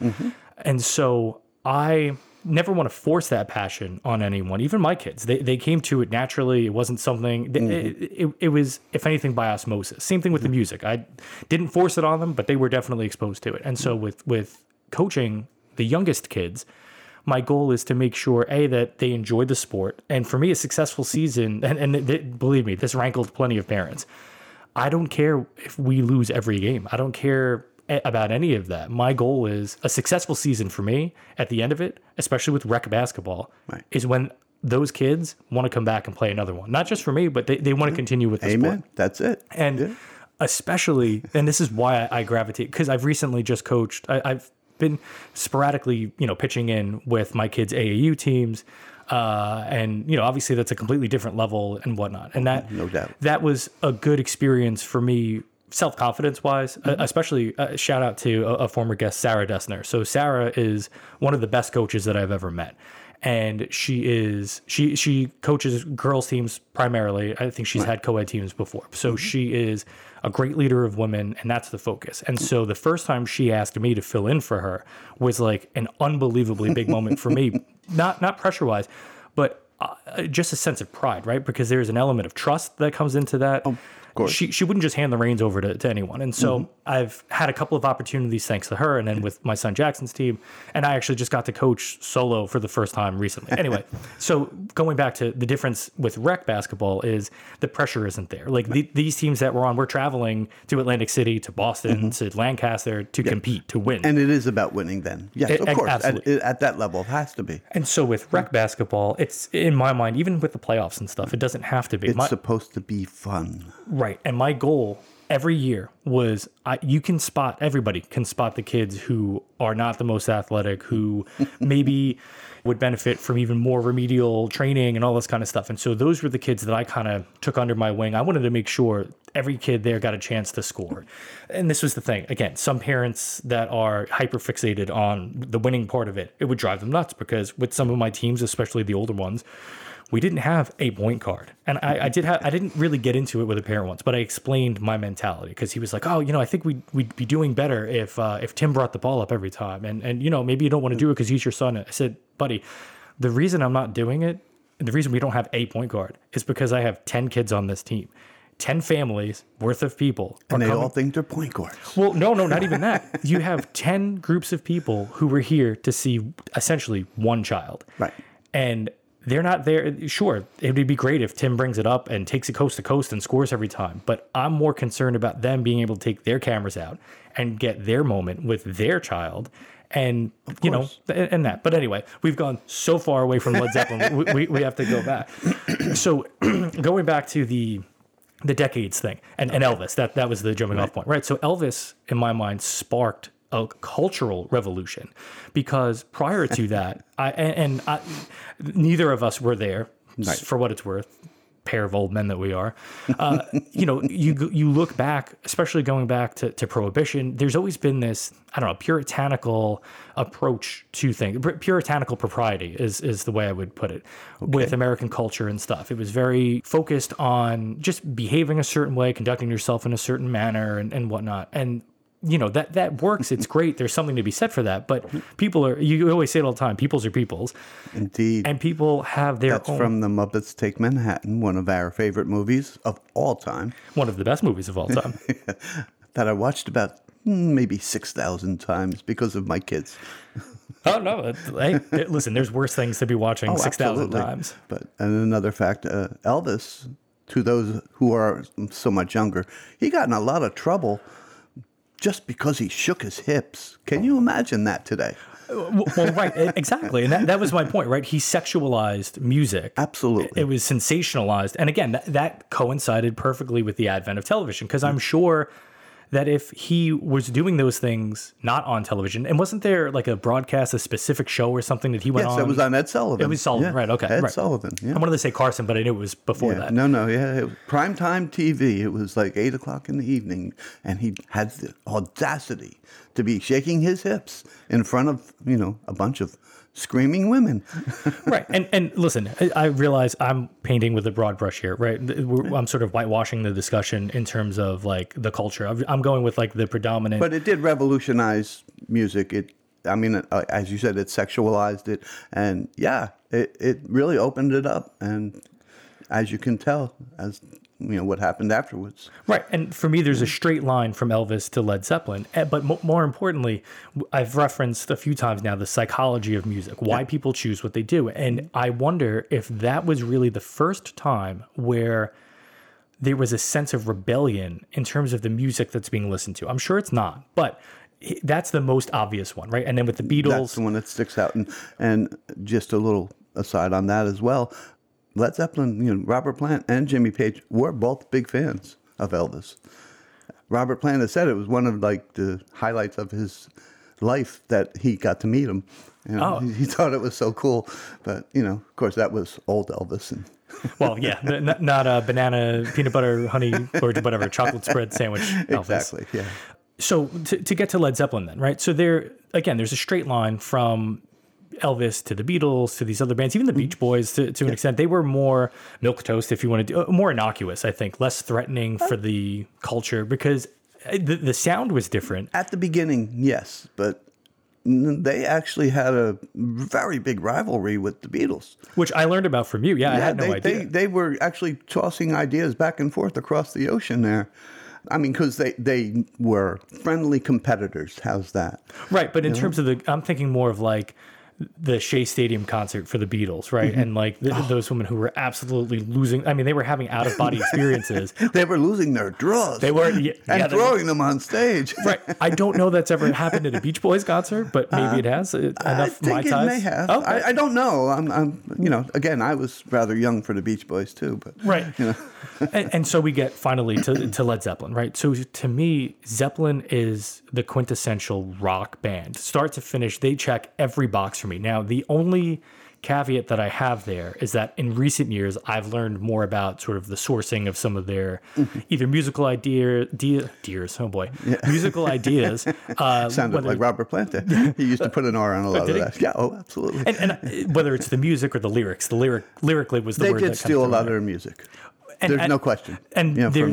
And so I never want to force that passion on anyone, even my kids. They, they came to it naturally. It wasn't something, mm-hmm. it, it, it was, if anything, by osmosis. Same thing with the mm-hmm. music. I didn't force it on them, but they were definitely exposed to it. And so with, with coaching the youngest kids, my goal is to make sure a that they enjoy the sport, and for me, a successful season. And, and th- believe me, this rankled plenty of parents. I don't care if we lose every game. I don't care about any of that. My goal is a successful season for me. At the end of it, especially with rec basketball, Right. is when those kids want to come back and play another one. Not just for me, but they, they want to continue with the sport. Amen. That's it. And especially, and this is why I, I gravitate because I've recently just coached. I, I've been sporadically, you know, pitching in with my kids' AAU teams, uh, and you know, obviously that's a completely different level and whatnot. And that, No doubt. that was a good experience for me. Self confidence wise, uh, especially uh, shout out to a, a former guest, Sarah Dessner. So, Sarah is one of the best coaches that I've ever met and she is she she coaches girls teams primarily. I think she's had co-ed teams before. So she is a great leader of women and that's the focus. And so the first time she asked me to fill in for her was like an unbelievably big moment for me. Not not pressure-wise, but uh, just a sense of pride, right? Because there's an element of trust that comes into that. course. She she wouldn't just hand the reins over to, to anyone. And so mm-hmm. I've had a couple of opportunities thanks to her and then with my son Jackson's team. And I actually just got to coach solo for the first time recently. Anyway, so going back to the difference with rec basketball is the pressure isn't there. Like the, these teams that we're on, we're traveling to Atlantic City, to Boston, mm-hmm. to Lancaster to compete, to win. And it is about winning then. Yes, E- of course. At, at that level, it has to be. And so with rec basketball, it's in my mind, even with the playoffs and stuff, it doesn't have to be. It's My- supposed to be fun. Right. And my goal every year was I, you can spot, everybody can spot the kids who are not the most athletic, who maybe would benefit from even more remedial training and all this kind of stuff. And so those were the kids that I kind of took under my wing. I wanted to make sure every kid there got a chance to score. And this was the thing. Again, some parents that are hyper fixated on the winning part of it, it would drive them nuts because with some of my teams, especially the older ones, we didn't have a point guard. And I, I did have I didn't really get into it with a parent once, but I explained my mentality because he was like, Oh, you know, I think we'd we'd be doing better if uh, if Tim brought the ball up every time. And and you know, maybe you don't want to do it because he's your son. I said, buddy, the reason I'm not doing it, and the reason we don't have a point guard is because I have ten kids on this team. 10 families worth of people And they coming- all think they're point guards. well, no, no, not even that. You have 10 groups of people who were here to see essentially one child. Right. And they're not there. Sure, it would be great if Tim brings it up and takes it coast to coast and scores every time. But I'm more concerned about them being able to take their cameras out and get their moment with their child. And you know, and that. But anyway, we've gone so far away from Led Zeppelin. we, we, we have to go back. so going back to the the decades thing and, and Elvis, that that was the jumping off point, right? So Elvis, in my mind, sparked a cultural revolution because prior to that, I and, and I, neither of us were there for what it's worth. Pair of old men that we are, uh, you know, you you look back, especially going back to, to prohibition. There's always been this, I don't know, puritanical approach to things. Puritanical propriety is is the way I would put it with American culture and stuff. It was very focused on just behaving a certain way, conducting yourself in a certain manner, and, and whatnot. And you know that that works. It's great. There's something to be said for that. But people are. You always say it all the time. People's are people's, Indeed. and people have their That's own. from The Muppets Take Manhattan, one of our favorite movies of all time, one of the best movies of all time. that I watched about mm, maybe 6,000 times because of my kids. oh no! Hey, listen. There's worse things to be watching Oh, six thousand times. But and another fact, uh, Elvis, to those who are so much younger, he got in a lot of trouble just because he shook his hips. Can you imagine that today? well, right, exactly, and that, that was my point, right? He sexualized music. Absolutely. it was sensationalized, and again, that, that coincided perfectly with the advent of television. Because I'm sure that if he was doing those things not on television, and wasn't there like a broadcast, a specific show or something that he went Yes, on? it was on Ed Sullivan. It was Sullivan, Yeah, right? Okay, Ed right. Sullivan. Yeah. I wanted to say Carson, but I knew it was before Yeah, that. No, no, yeah. It was primetime TV. It was like eight o'clock in the evening, and he had the audacity to be shaking his hips in front of you know a bunch of screaming women. right and and listen I- i realize i'm painting with a broad brush here right i'm sort of whitewashing the discussion in terms of like the culture I'm- i'm going with like the predominant but it did revolutionize music. It, I mean, uh, as you said, it sexualized it, and yeah, it it really opened it up. And as you can tell, as you know, what happened afterwards. right and for me there's a straight line from elvis to led zeppelin Eh, but more importantly I've referenced a few times now the psychology of music why people choose what they do and i wonder if that was really the first time where there was a sense of rebellion in terms of the music that's being listened to. I'm sure it's not, but that's the most obvious one, right? And then with the Beatles, That's the one that sticks out. And and just a little aside on that as well. Led Zeppelin, you know, Robert Plant and Jimmy Page were both big fans of Elvis. Robert Plant has said it was one of like the highlights of his life that he got to meet him. You know, Oh. he, he thought it was so cool, but you know, of course, that was old Elvis, and well, yeah, n- n- not a banana, peanut butter, honey, or whatever, chocolate spread sandwich. Elvis. exactly, yeah. so to, to get to Led Zeppelin then, right? So there again, there's a straight line from Elvis to the Beatles to these other bands, even the Beach Boys to, to an extent. They were more milk toast, if you want to do uh, more innocuous, I think, less threatening for the culture because uh, the, the sound was different. At the beginning, yes, but they actually had a very big rivalry with the Beatles. Which I learned about from you. Yeah, I had no they, idea. They, they were actually tossing ideas back and forth across the ocean there. I mean, because they, they were friendly competitors. How's that? right, but in terms of the, I'm thinking more of like the Shea Stadium concert for the Beatles, right? Mm-hmm. And like th Oh. those women who were absolutely losing. I mean, they were having out of body experiences. They were losing their draws. They were, yeah, and yeah, were- throwing them on stage. Right. I don't know that's ever happened at a Beach Boys concert, but maybe it has. It- I Enough think my it ties. may have. Okay. I, I don't know. I'm, I'm, you know, again, I was rather young for the Beach Boys too, but Right. you know, and, and so we get finally to, to Led Zeppelin, right? So to me, Zeppelin is the quintessential rock band. Start to finish, they check every box for me. Now, the only caveat that I have there is that in recent years, I've learned more about sort of the sourcing of some of their Mm-hmm. either musical idea, idea, dears, oh boy, musical ideas. Uh, sounded whether- like Robert Plant. there. He used to put an R on a lot of that. Yeah, oh, absolutely. and, and uh, whether it's the music or the lyrics, the lyric lyrically was the they word did that steal a lot of their music. And- There's and- no question. and you know, from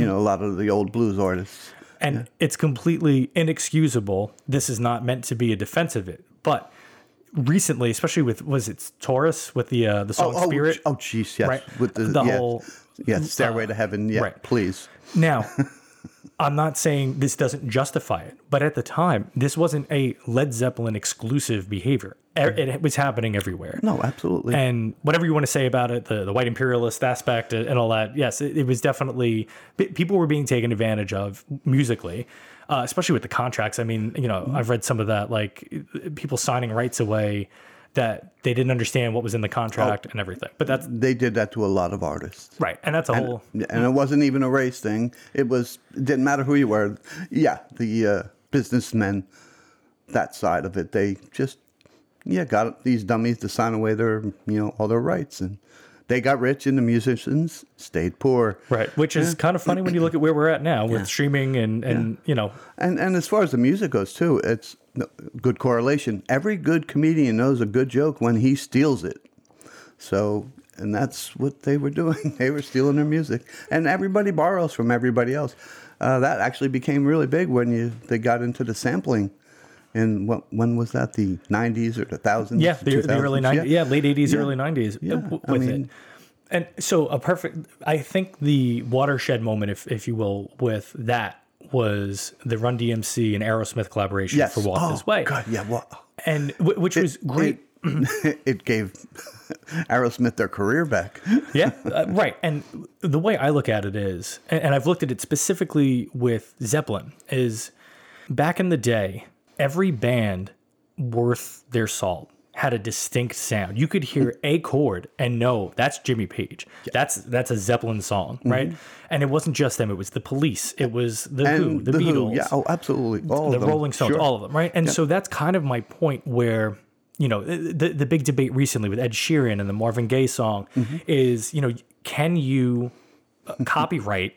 you know a lot of the old blues artists. and it's completely inexcusable. This is not meant to be a defense of it, but recently, especially with was it Taurus with the uh, the song oh, Spirit. Oh, jeez, yes. Right. With the, The yeah, whole- yeah, Stairway to Heaven. Yeah, right. please. Now, I'm not saying this doesn't justify it, but at the time, this wasn't a Led Zeppelin exclusive behavior. It was happening everywhere. No, absolutely. And whatever you want to say about it, the, the white imperialist aspect and all that, yes, it, it was definitely people were being taken advantage of musically, uh, especially with the contracts. I mean, you know, I've read some of that, like people signing rights away that they didn't understand what was in the contract and everything. But that's they did that to a lot of artists. right, and that's a whole. And it wasn't even a race thing. It was it didn't matter who you were. Yeah, the uh, businessmen, that side of it, they just yeah got these dummies to sign away their you know all their rights, and they got rich, and the musicians stayed poor. Right, which is kind of funny when you look at where we're at now with streaming and and you know And and as far as the music goes too, it's good correlation. Every good comedian knows a good joke when he steals it. So and that's what they were doing. They were stealing their music, and everybody borrows from everybody else. Uh, that actually became really big when you they got into the sampling. And what when was that? The '90s or the thousands? Yeah, the, the early 90s. Yeah. late 80s, early 90s Yeah, w- I with it. mean- And so a perfect, I think the watershed moment, if, if you will, with that was the Run DMC and Aerosmith collaboration Yes. for Walk oh, This Way. God, yeah. Well, And w- which was great. It, it gave Aerosmith their career back. yeah, uh, right. And the way I look at it is, and, and I've looked at it specifically with Zeppelin, is back in the day, every band worth their salt had a distinct sound. You could hear a chord and know that's Jimmy Page. That's that's a Zeppelin song, right? And it wasn't just them; it was the Police, it was the Who, Mm-hmm. The, Beatles, yeah, oh, absolutely, all the of them. Rolling Stones, Sure. all of them, right? And so that's kind of my point where, you know, the the big debate recently with Ed Sheeran and the Marvin Gaye song Mm-hmm. is, you know, can you uh, copyright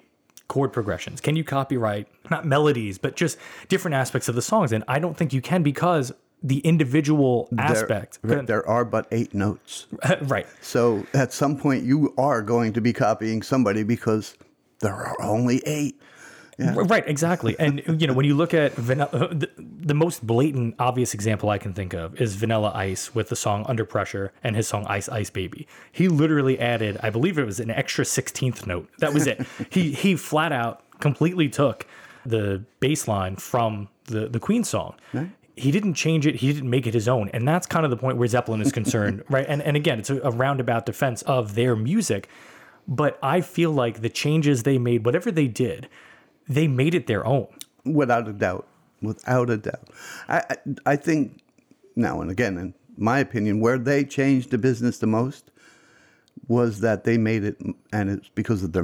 chord progressions? Can you copyright not melodies, but just different aspects of the songs? And I don't think you can because the individual aspect, There, there are but eight notes. right? So at some point, you are going to be copying somebody because there are only eight. Right, exactly. And you know, when you look at vanilla, uh, the, the most blatant, obvious example I can think of is Vanilla Ice with the song "Under Pressure" and his song "Ice Ice Baby." He literally added, I believe it was an extra sixteenth note. That was it. he he flat out completely took the bass line from the the Queen song. He didn't change it. He didn't make it his own, and that's kind of the point where Zeppelin is concerned, right? And and again, it's a, a roundabout defense of their music, but I feel like the changes they made, whatever they did, they made it their own. Without a doubt. Without a doubt. I, I, think, now and again, in my opinion, where they changed the business the most was that they made it, and it's because of their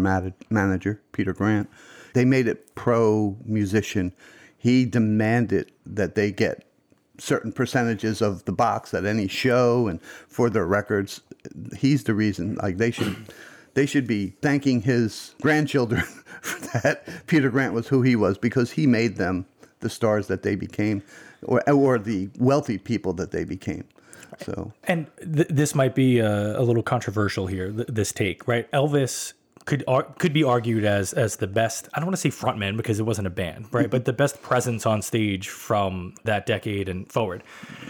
manager, Peter Grant, they made it pro musician. He demanded that they get certain percentages of the box at any show and for their records. He's the reason, like, they should. They should be thanking his grandchildren that. Peter Grant was who he was because he made them the stars that they became, or or the wealthy people that they became. So And th- this might be a, a little controversial here. Th- this take, right? Elvis could ar- could be argued as as the best. I don't want to say frontman because it wasn't a band, right? but the best presence on stage from that decade and forward.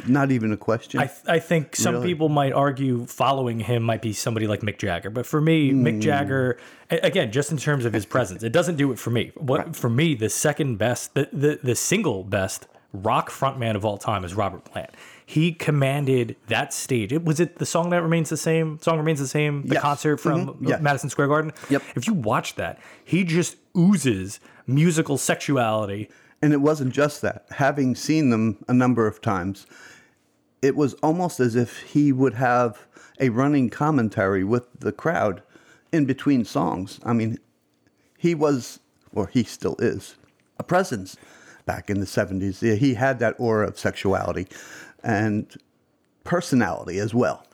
not even a question. I, th- I think some Really? people might argue following him might be somebody like Mick Jagger, but for me, Hmm. Mick Jagger, again, just in terms of his presence, it doesn't do it for me. What for me, the second best, the, the the single best rock frontman of all time is Robert Plant. He commanded that stage. It was it the song that remains the same. Song remains the same. The Yes. concert from Mhm. Yes. Madison Square Garden. Yep. If you watch that, he just oozes musical sexuality. And it wasn't just that. Having seen them a number of times, it was almost as if he would have a running commentary with the crowd in between songs. I mean, he was, or he still is, a presence back in the 70s. He had that aura of sexuality and personality as well,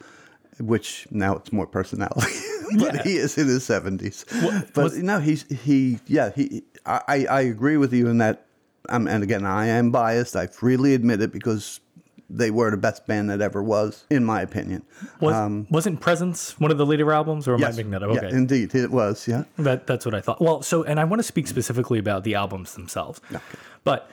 which now it's more personality. but Yeah. he is in his 70s. but was- no, he's, he, yeah, he, I, I agree with you in that. Um, and again, I am biased. I freely admit it because they were the best band that ever was, in my opinion. Was, wasn't Presence one of the later albums, or am I making that up? Um, Yeah, indeed, it was. Yeah. That that's what I thought. Well, so and I want to speak specifically about the albums themselves. But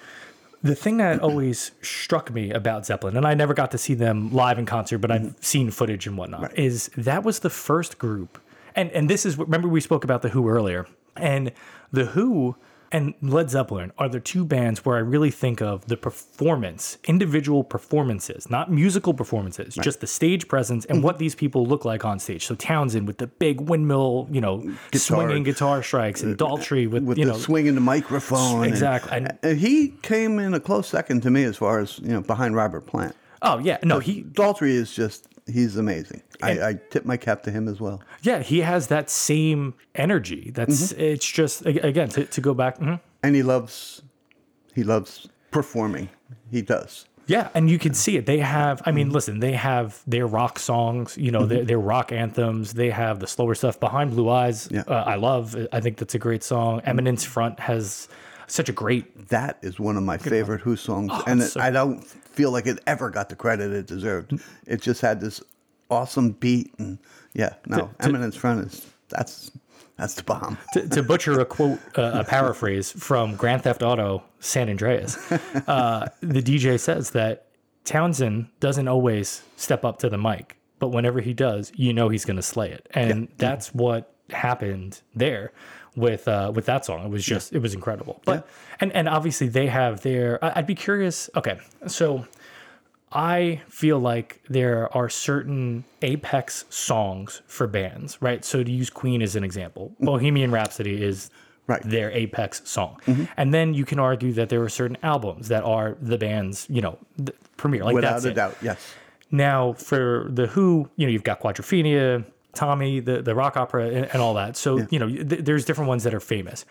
the thing that always struck me about Zeppelin, and I never got to see them live in concert, but I've mm-hmm. seen footage and whatnot, is that was the first group. And and this is remember we spoke about the Who earlier, and the Who and Led Zeppelin are the two bands where I really think of the performance, individual performances, not musical performances, just the stage presence Mm-hmm. and what these people look like on stage. So Townshend with the big windmill, you know, swinging guitar strikes, and uh, Daltrey with, with you the know, swinging the microphone. Exactly. And- and uh, uh, he came in a close second to me as far as you know behind Robert Plant. oh yeah, no, he Daltrey is just he's amazing. I, I tip my cap to him as well. Yeah, he has that same energy. That's Mm-hmm. it's just again to, to go back. mhm. And he loves he loves performing. He does. Yeah, and you can see it. They have. I mean, listen, they have their rock songs. You know, their, their rock anthems. They have the slower stuff. Behind Blue Eyes, Yeah. uh, I love. I think that's a great song. Eminence Front has such a great. That is one of my favorite Who songs, and so- I don't feel like it ever got the credit it deserved. It just had this awesome beat, and yeah, no, Eminence Front is that's that's the bomb. To, to butcher a quote, uh, a paraphrase from Grand Theft Auto San Andreas, uh, the DJ says that Townshend doesn't always step up to the mic, but whenever he does, you know he's going to slay it, and that's what happened there with uh, with that song. It was just it was incredible. But and and obviously they have their. I'd be curious. Okay, so. I feel like there are certain apex songs for bands, right? So to use Queen as an example, Bohemian Rhapsody is Right. Mm-hmm. their apex song. And then you can argue that there are certain albums that are the band's, you know, the premiere. Like Without that's a it. doubt, yes. Now for the Who, you know, you've got Quadrophenia, Tommy, the the rock opera, and, and all that. So you know, th- there's different ones that are famous.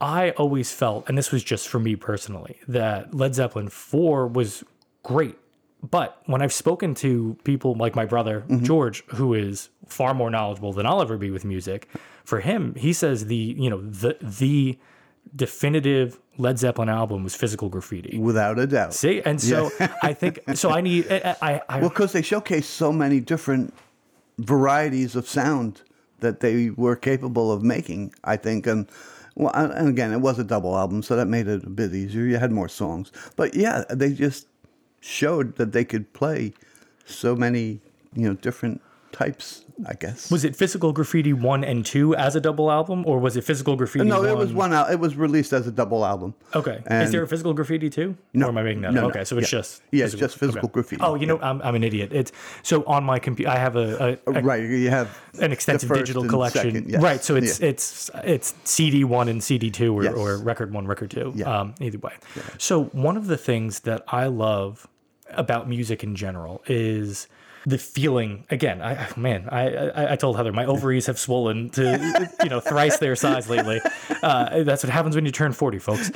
I always felt, and this was just for me personally, that Led Zeppelin four was great. But when I've spoken to people like my brother mm-hmm. George, who is far more knowledgeable than I'll ever be with music, for him, he says the you know the the definitive Led Zeppelin album was Physical Graffiti. Without a doubt. See, and so I think so. I need I I, I Well, because they showcase so many different varieties of sound that they were capable of making, I think. And well, and again, it was a double album, so that made it a bit easier. You had more songs, but yeah, they just showed that they could play so many, you know, different types. I guess. Was it Physical Graffiti one and two as a double album, or was it Physical Graffiti? no, one? it was one out. It was released as a double album. Okay. Is there a Physical Graffiti too? No. Or am I making that? No, up? no. Okay, so it's Yeah. just Yeah, it's just Physical Graffiti. Oh, you know, I'm, I'm an idiot. It's so on my computer. I have a, a, a Right, you have an extensive digital collection. second, yes. Right. So it's Yeah. it's it's CD one and CD two, or, Yes. or record one, record two. Yeah. Um, either way. So one of the things that I love about music in general is the feeling. Again, I I- man, I I, I told Heather my ovaries have swollen to you know thrice their size lately. Uh, that's what happens when you turn forty, folks.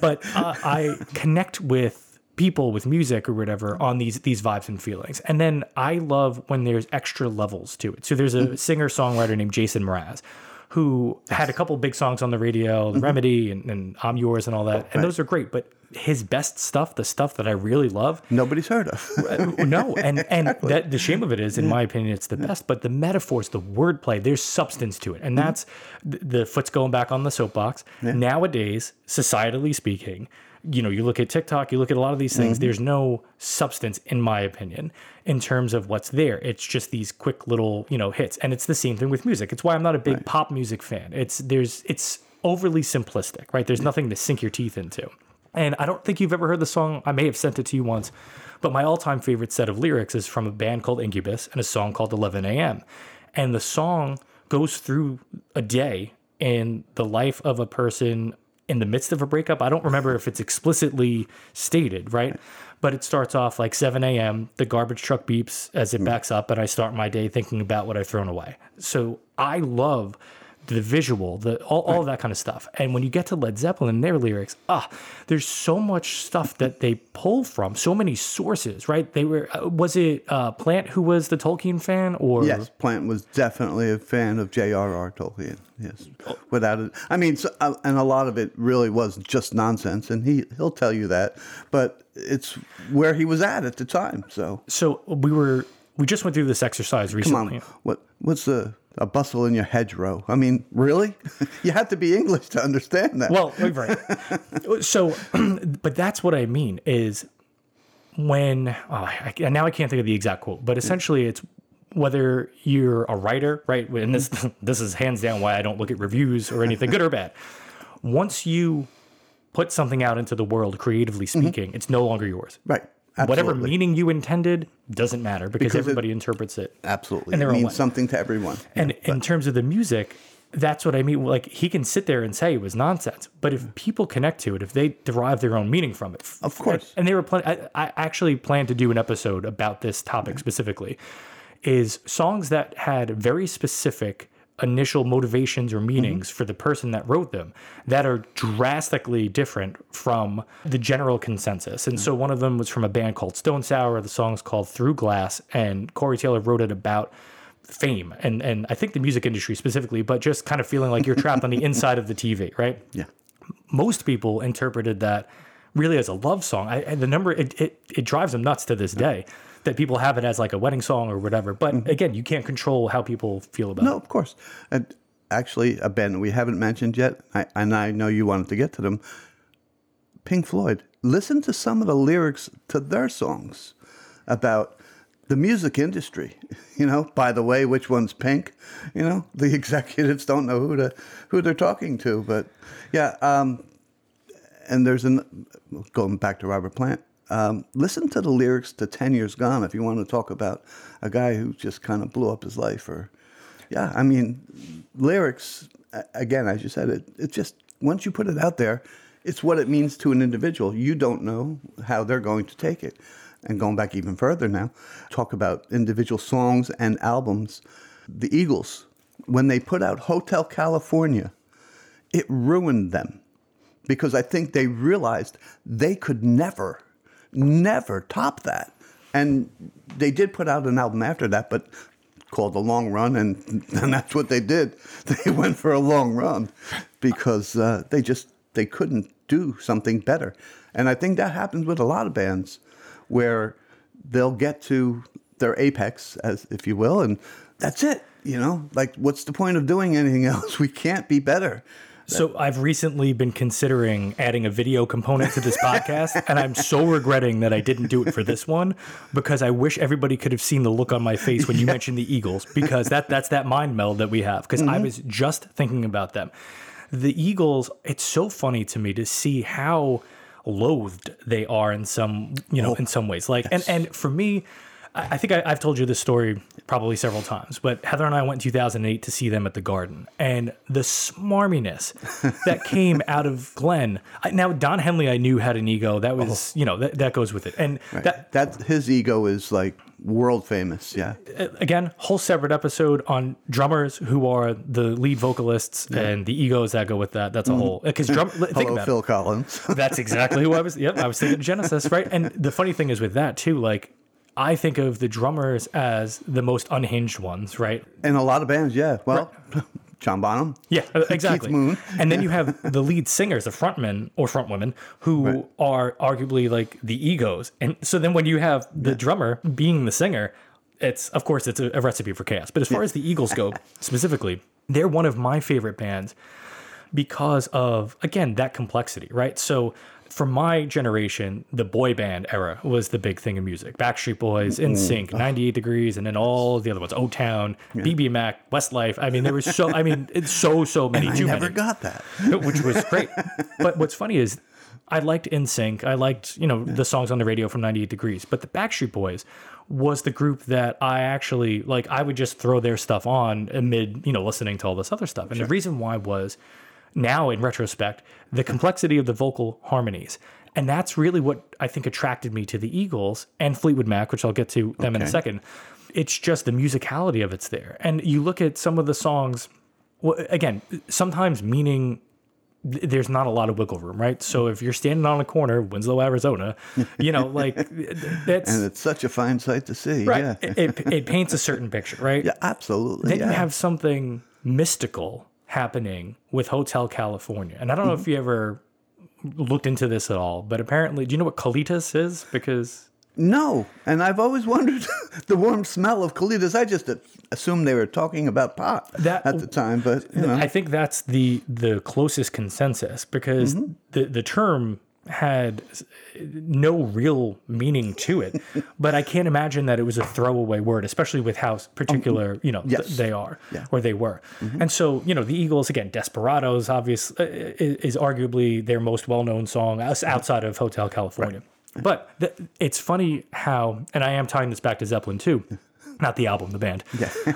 But uh, I connect with people with music or whatever on these these vibes and feelings. And then I love when there's extra levels to it. So there's a singer songwriter named Jason Mraz who had a couple big songs on the radio, The Remedy and, and I'm Yours and all that. And those are great. But his best stuff, the stuff that I really love, nobody's heard of. Uh, no, and and that the shame of it is, in my opinion, it's the best. But the metaphors, the wordplay, there's substance to it, and mm-hmm. that's the, the foot's going back on the soapbox. Nowadays, societally speaking, you know, you look at TikTok, you look at a lot of these things. Mm-hmm. There's no substance, in my opinion, in terms of what's there. It's just these quick little, you know, hits, and it's the same thing with music. It's why I'm not a big pop music fan. It's there's it's overly simplistic, right? There's nothing to sink your teeth into. And I don't think you've ever heard the song. I may have sent it to you once, but my all time favorite set of lyrics is from a band called Incubus and a song called 11 a.m. And the song goes through a day in the life of a person in the midst of a breakup. I don't remember if it's explicitly stated, right? But it starts off like 7 a.m., the garbage truck beeps as it hmm. backs up, and I start my day thinking about what I've thrown away. So I love the visual, the all, all of that kind of stuff. And when you get to Led Zeppelin and their lyrics, ah, there's so much stuff that they pull from, so many sources, right? They were uh, was it uh, Plant who was the Tolkien fan, or Yes, Plant was definitely a fan of J.R.R. Tolkien. Yes, without it. I mean, so, uh, and a lot of it really was just nonsense, and he he'll tell you that. But it's where he was at at the time. So So we were we just went through this exercise recently. come on, what what's the a bustle in your hedgerow? I mean, really? you have to be English to understand that. Well, right. so, but that's what I mean is when oh, I, now I can't think of the exact quote, but essentially it's whether you're a writer, right? And this this is hands down why I don't look at reviews or anything good or bad. once you put something out into the world, creatively mm-hmm. speaking, it's no longer yours. Right. Whatever meaning you intended doesn't matter because, Because it- everybody interprets it. Absolutely. And it means something to everyone. And in terms of the music, that's what I mean. Like he can sit there and say it was nonsense, but if mm-hmm. people connect to it, if they derive their own meaning from it, Of course. and they were plan- I, I actually plan to do an episode about this topic specifically, is songs that had very specific initial motivations or mm-hmm. meanings for the person that wrote them that are drastically different from the general consensus. And mm. so one of them was from a band called Stone Sour. The song's called Through Glass, and Corey Taylor wrote it about fame and and I think the music industry specifically, but just kind of feeling like you're trapped on the inside of the TV, right? Yeah. most people interpreted that really as a love song. I, and the number it, it it drives them nuts to this day that people have it as like a wedding song or whatever. But again, you can't control how people feel about Mm-hmm. No, of course. And actually, a band we haven't mentioned yet, I, and I know you wanted to get to them, Pink Floyd. Listen to some of the lyrics to their songs about the music industry. You know, by the way, which one's pink? You know, the executives don't know who to who they're talking to. But yeah, um, and there's an going back to Robert Plant. Um, listen to the lyrics to Ten Years Gone if you want to talk about a guy who just kind of blew up his life. Or yeah, I mean, lyrics again, as you said, it it just once you put it out there, it's what it means to an individual. You don't know how they're going to take it. And going back even further now, talk about individual songs and albums. The Eagles, when they put out Hotel California, it ruined them because I think they realized they could never, never top that. And they did put out an album after that, but called The Long Run, and, and that's what they did. They went for a long run because uh, they just they couldn't do something better. And I think that happens with a lot of bands where they'll get to their apex, as if you will, and that's it. You know, like what's the point of doing anything else? We can't be better. So I've recently been considering adding a video component to this podcast, and I'm so regretting that I didn't do it for this one because I wish everybody could have seen the look on my face when you mentioned the Eagles because that that's that mind meld that we have. Because I mm-hmm. was just thinking about them. The Eagles, it's so funny to me to see how loathed they are in some you know oh, in some ways. Like and and for me. I think I, I've told you this story probably several times, but Heather and I went in 2008 to see them at the Garden, and the smarminess that came out of Glenn. I, now Don Henley, I knew had an ego. That was, oh. you know, that, that goes with it. And that That his ego is like world famous. Yeah. again, whole separate episode on drummers who are the lead vocalists and the egos that go with that. That's a mm. whole because drum. think Hello, about it. Phil Collins. That's exactly who I was. Yep, I was thinking Genesis, right? And the funny thing is with that too, like I think of the drummers as the most unhinged ones, right? In a lot of bands, yeah. Well, John Bonham. Yeah, uh, exactly. Moon. And then you have the lead singers, the frontmen or frontwomen, who are arguably like the egos. And so then when you have the drummer being the singer, it's of course it's a, a recipe for chaos. But as far as the Eagles go specifically, they're one of my favorite bands because of again that complexity, right? So for my generation, the boy band era was the big thing in music. Backstreet Boys, NSYNC, ah. 98 Degrees, and then all the other ones, O Town, BBMak, Westlife. I mean, there was so I mean, it's so so many. I never many got that. which was great. But what's funny is I liked NSYNC. I liked, you know, the songs on the radio from 98 Degrees. But the Backstreet Boys was the group that I actually like I would just throw their stuff on amid, you know, listening to all this other stuff. And the reason why was now in retrospect, the complexity of the vocal harmonies. And that's really what I think attracted me to the Eagles and Fleetwood Mac, which I'll get to them in a second. It's just the musicality of it's there. And you look at some of the songs, well, again, sometimes meaning there's not a lot of wiggle room, right? So if you're standing on a corner, Winslow, Arizona, you know, like that's And it's such a fine sight to see. right. Yeah. It, it, it paints a certain picture, right? yeah, absolutely. Then yeah. you have something mystical happening with Hotel California. And I don't know Mm-hmm. if you ever looked into this at all, but apparently, do you know what colitas is? Because No, and I've always wondered the warm smell of colitas. I just assumed they were talking about pot That- at the time, but you know, I think that's the the closest consensus because Mm-hmm. the the term had no real meaning to it, but I can't imagine that it was a throwaway word, especially with how particular you know th- they are Yeah. or they were. And so you know the Eagles again, Desperados, obvious uh, is, is arguably their most well-known song outs- outside of Hotel California. But th- it's funny how, and I am tying this back to Zeppelin too, not the album, the band.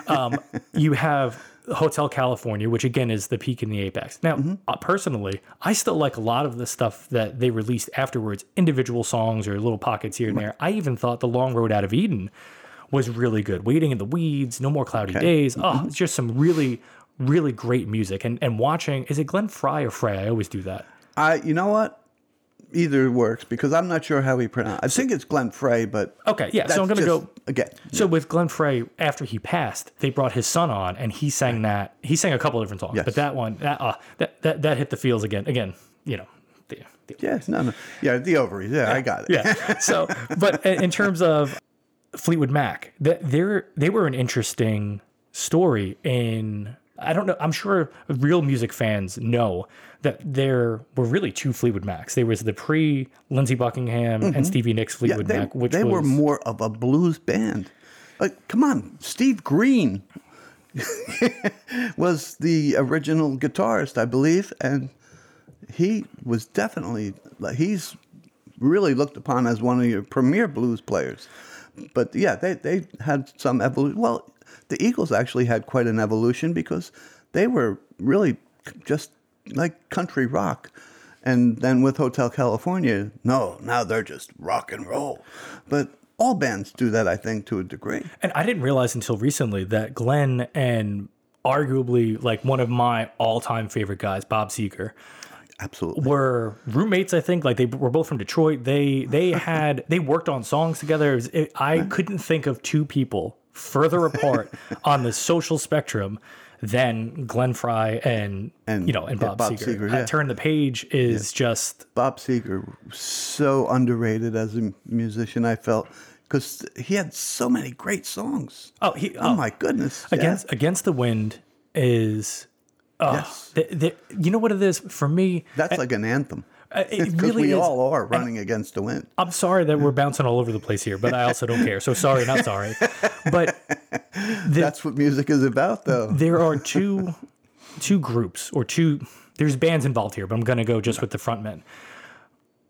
um, you have Hotel California, which again is the peak in the apex. Now, uh, personally, I still like a lot of the stuff that they released afterwards, individual songs or little pockets here and there. I even thought The Long Road Out of Eden was really good. Waiting in the Weeds, No More Cloudy Days. Oh, it's just some really, really great music. And and watching, is it Glenn Fry or Frey? I always do that. I, you know what? Either works because I'm not sure how he pronounced. I think it's Glenn Frey, but Okay, yeah. so I'm going to go. again. So with Glenn Frey, after he passed, they brought his son on, and he sang that. He sang a couple different songs, Yes. but that one, that, uh, that that that hit the feels again. Again, you know, the, the, Yeah, no, no, yeah, the ovaries. Yeah, I got it. yeah. So, but in in terms of Fleetwood Mac, that they're they were an interesting story in. I don't know. I'm sure real music fans know that there were really two Fleetwood Macs. There was the pre Lindsey Buckingham and Stevie Nicks Mm-hmm. Yeah, Fleetwood they, Mac, which they was were more of a blues band. Like, come on, Steve Green was the original guitarist, I believe, and he was definitely he's really looked upon as one of your premier blues players. But yeah, they they had some evolution. Well, the Eagles actually had quite an evolution because they were really just like country rock. And then with Hotel California, no, now they're just rock and roll. But all bands do that, I think, to a degree. And I didn't realize until recently that Glenn and arguably like one of my all-time favorite guys, Bob Seger, Absolutely. were roommates. I think like they were both from Detroit. They they had they worked on songs together. Was, it, I couldn't think of two people further apart on the social spectrum than Glenn Frey and, And, you know and yeah, Bob, Bob Seger. Seger, Uh, yeah. Turn the page is just Bob Seger, so underrated as a musician, I felt, because he had so many great songs. oh he Oh, my goodness. Yeah. against against the wind is. Oh, Yes. the, the, you know what it is for me. That's like an anthem. It really we is. all are running against the wind. I'm sorry that we're bouncing all over the place here, but I also don't care. So sorry, not sorry. But That's what music is about, though. there are two two groups or two there's bands involved here, but I'm gonna go just with the frontmen.